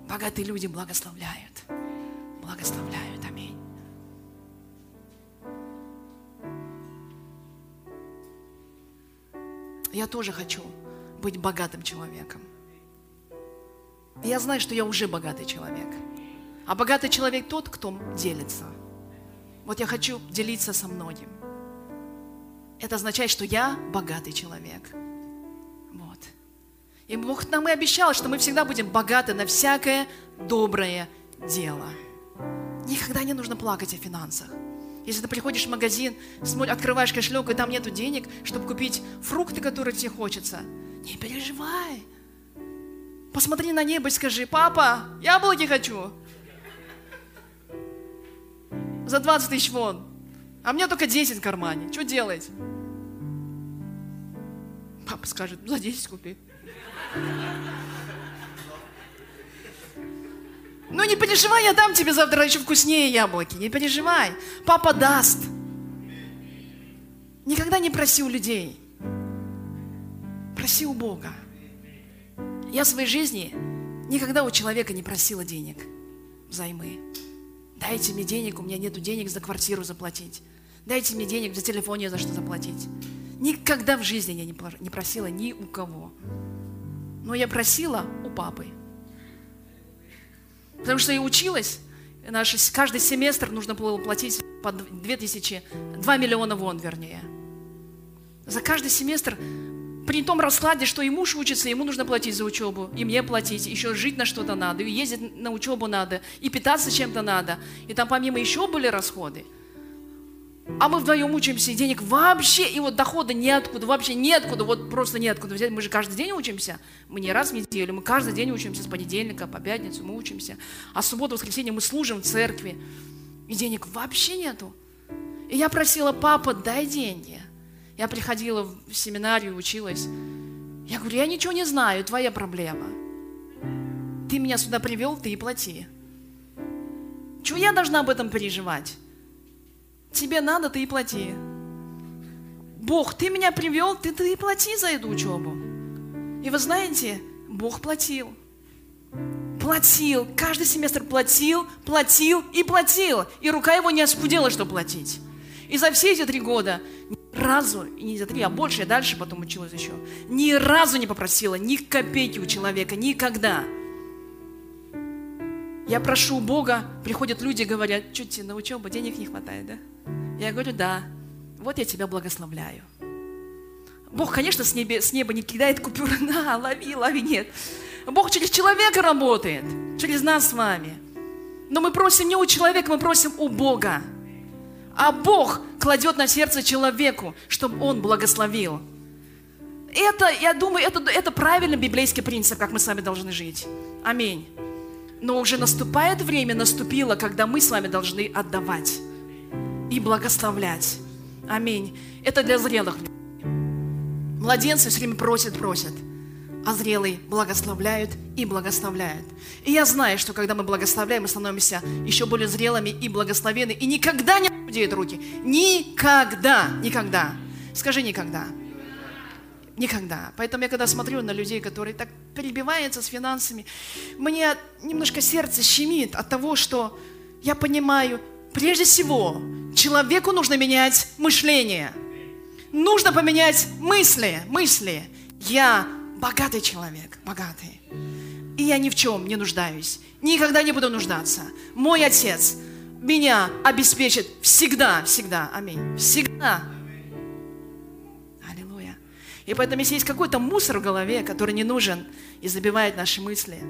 Богатые люди благословляют. Благословляют. Аминь. Я тоже хочу быть богатым человеком. я знаю, что я уже богатый человек. А богатый человек тот, кто делится. Вот я хочу делиться со многим. Это означает, что я богатый человек. И Бог нам и обещал, что мы всегда будем богаты на всякое доброе дело. Никогда не нужно плакать о финансах. Если ты приходишь в магазин, открываешь кошелек, и там нету денег, чтобы купить фрукты, которые тебе хочется, не переживай. Посмотри на небо и скажи, папа, яблоки хочу. За 20 тысяч вон. А мне только 10 в кармане. Что делать? Папа скажет, за 10 купи. Ну не переживай, я дам тебе завтра еще вкуснее яблоки. Не переживай. Папа даст. Никогда не проси у людей. Проси у Бога. Я в своей жизни никогда у человека не просила денег взаймы. Дайте мне денег, у меня нету денег за квартиру заплатить. Дайте мне денег за телефон, не за что заплатить. Никогда в жизни я не просила ни у кого. Но я просила у папы. Потому что я училась, наш, каждый семестр нужно было платить по 2000, 2 миллиона вон, вернее. За каждый семестр при том раскладе, что и муж учится, ему нужно платить за учебу, и мне платить, еще жить на что-то надо, и ездить на учебу надо, и питаться чем-то надо. И там помимо еще были расходы – а мы вдвоем учимся, и денег вообще, и вот дохода неоткуда, вообще неоткуда, вот просто неоткуда взять. Мы же каждый день учимся. Мы не раз в неделю, мы каждый день учимся с понедельника по пятницу, мы учимся. А субботу, воскресенье мы служим в церкви. И денег вообще нету. И я просила, папа, дай деньги. Я приходила в семинарию, училась. Я говорю, я ничего не знаю, твоя проблема. Ты меня сюда привел, ты и плати. Чего я должна об этом переживать? Тебе надо, ты и плати. Бог, ты меня привел, ты, ты и плати за эту учебу. И вы знаете, Бог платил. платил, каждый семестр платил, платил и платил. И рука его не оскудела, что платить. И за все эти три года ни разу, и не за три, а больше, я дальше потом училась еще, ни разу не попросила ни копейки у человека, никогда. Я прошу Бога, приходят люди говорят, что тебе на учебу денег не хватает, да? Я говорю, да, вот я тебя благословляю. Бог, конечно, с неба, с неба не кидает купюры, на, лови, лови, нет. Бог через человека работает, через нас с вами. Но мы просим не у человека, мы просим у Бога. А Бог кладет на сердце человеку, чтобы он благословил. Это, я думаю, это, это правильный библейский принцип, как мы с вами должны жить. Аминь. Но уже наступает время, наступило, когда мы с вами должны отдавать и благословлять. Аминь. Это для зрелых. Младенцы все время просят, просят а зрелые благословляют и благословляют. И я знаю, что когда мы благословляем, мы становимся еще более зрелыми и благословенны, и никогда не худеют руки. Никогда, никогда. Скажи никогда. Никогда. Поэтому я когда смотрю на людей, которые так перебиваются с финансами, мне немножко сердце щемит от того, что я понимаю, прежде всего, человеку нужно менять мышление. Нужно поменять мысли, мысли. Я богатый человек, богатый. И я ни в чем не нуждаюсь. Никогда не буду нуждаться. Мой отец меня обеспечит всегда, всегда. Аминь. Всегда. Аллилуйя. И поэтому, если есть какой-то мусор в голове, который не нужен и забивает наши мысли,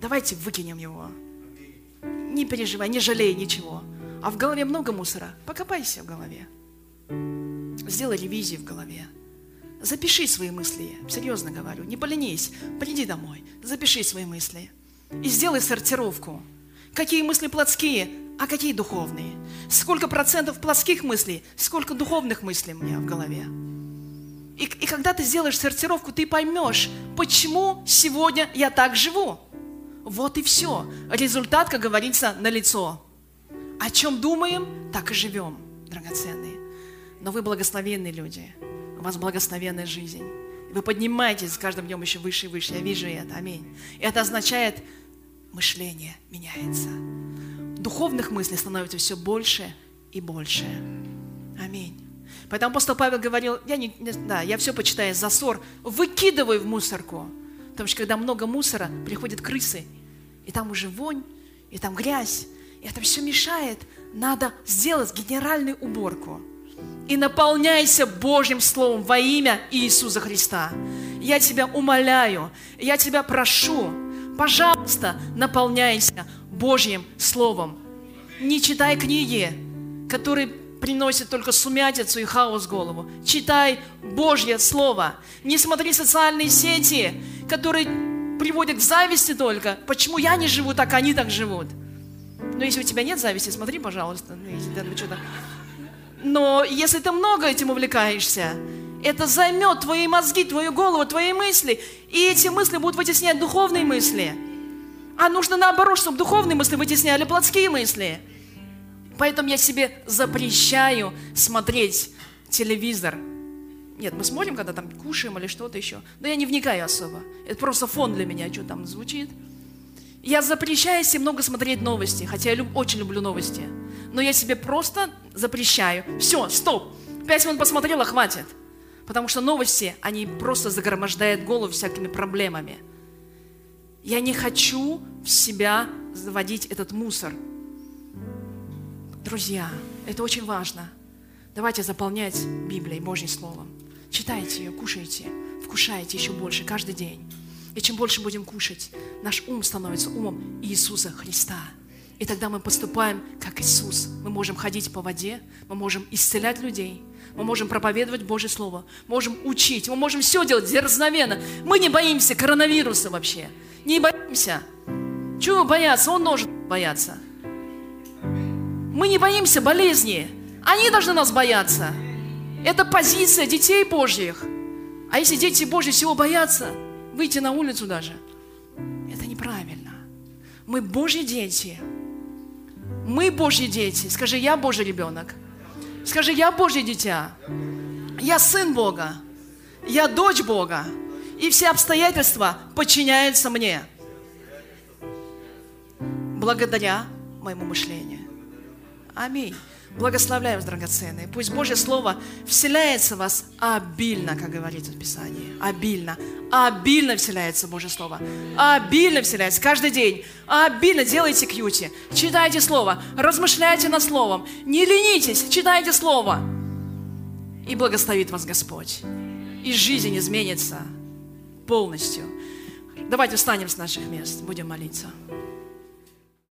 давайте выкинем его. Не переживай, не жалей ничего. А в голове много мусора. Покопайся в голове. Сделай ревизию в голове. Запиши свои мысли, серьезно говорю, не поленись, приди домой, запиши свои мысли и сделай сортировку. Какие мысли плотские, а какие духовные? Сколько процентов плотских мыслей, сколько духовных мыслей у меня в голове? И, и когда ты сделаешь сортировку, ты поймешь, почему сегодня я так живу. Вот и все. Результат, как говорится, на лицо. О чем думаем, так и живем, драгоценные. Но вы благословенные люди у вас благословенная жизнь. Вы поднимаетесь с каждым днем еще выше и выше. Я вижу это. Аминь. Это означает, мышление меняется. Духовных мыслей становится все больше и больше. Аминь. Поэтому апостол Павел говорил, я, не, да, я все почитаю за ссор, выкидывай в мусорку. Потому что когда много мусора, приходят крысы, и там уже вонь, и там грязь, и это все мешает. Надо сделать генеральную уборку и наполняйся Божьим Словом во имя Иисуса Христа. Я тебя умоляю, я тебя прошу, пожалуйста, наполняйся Божьим Словом. Не читай книги, которые приносят только сумятицу и хаос в голову. Читай Божье Слово. Не смотри социальные сети, которые приводят к зависти только. Почему я не живу так, они так живут? Но если у тебя нет зависти, смотри, пожалуйста. Ну, но если ты много этим увлекаешься, это займет твои мозги, твою голову, твои мысли. И эти мысли будут вытеснять духовные мысли. А нужно наоборот, чтобы духовные мысли вытесняли плотские мысли. Поэтому я себе запрещаю смотреть телевизор. Нет, мы смотрим, когда там кушаем или что-то еще. Но я не вникаю особо. Это просто фон для меня, что там звучит. Я запрещаю себе много смотреть новости, хотя я люб, очень люблю новости. Но я себе просто запрещаю. Все, стоп. Пять минут посмотрела, хватит. Потому что новости, они просто загромождают голову всякими проблемами. Я не хочу в себя заводить этот мусор. Друзья, это очень важно. Давайте заполнять Библией, Божьим Словом. Читайте ее, кушайте, вкушайте еще больше каждый день. И чем больше будем кушать, наш ум становится умом Иисуса Христа. И тогда мы поступаем как Иисус. Мы можем ходить по воде, мы можем исцелять людей, мы можем проповедовать Божье Слово, можем учить, мы можем все делать дерзновенно. Мы не боимся коронавируса вообще. Не боимся. Чего бояться? Он должен бояться. Мы не боимся болезни. Они должны нас бояться. Это позиция детей Божьих. А если дети Божьи всего боятся, выйти на улицу даже. Это неправильно. Мы Божьи дети. Мы Божьи дети. Скажи, я Божий ребенок. Скажи, я Божье дитя. Я сын Бога. Я дочь Бога. И все обстоятельства подчиняются мне. благодаря моему мышлению. Аминь. Благословляем драгоценные. Пусть Божье Слово вселяется в вас обильно, как говорится в Писании. Обильно. Обильно вселяется Божье Слово. Обильно вселяется. Каждый день. Обильно делайте кьюти. Читайте Слово. Размышляйте над Словом. Не ленитесь. Читайте Слово. И благословит вас Господь. И жизнь изменится полностью. Давайте встанем с наших мест. Будем молиться.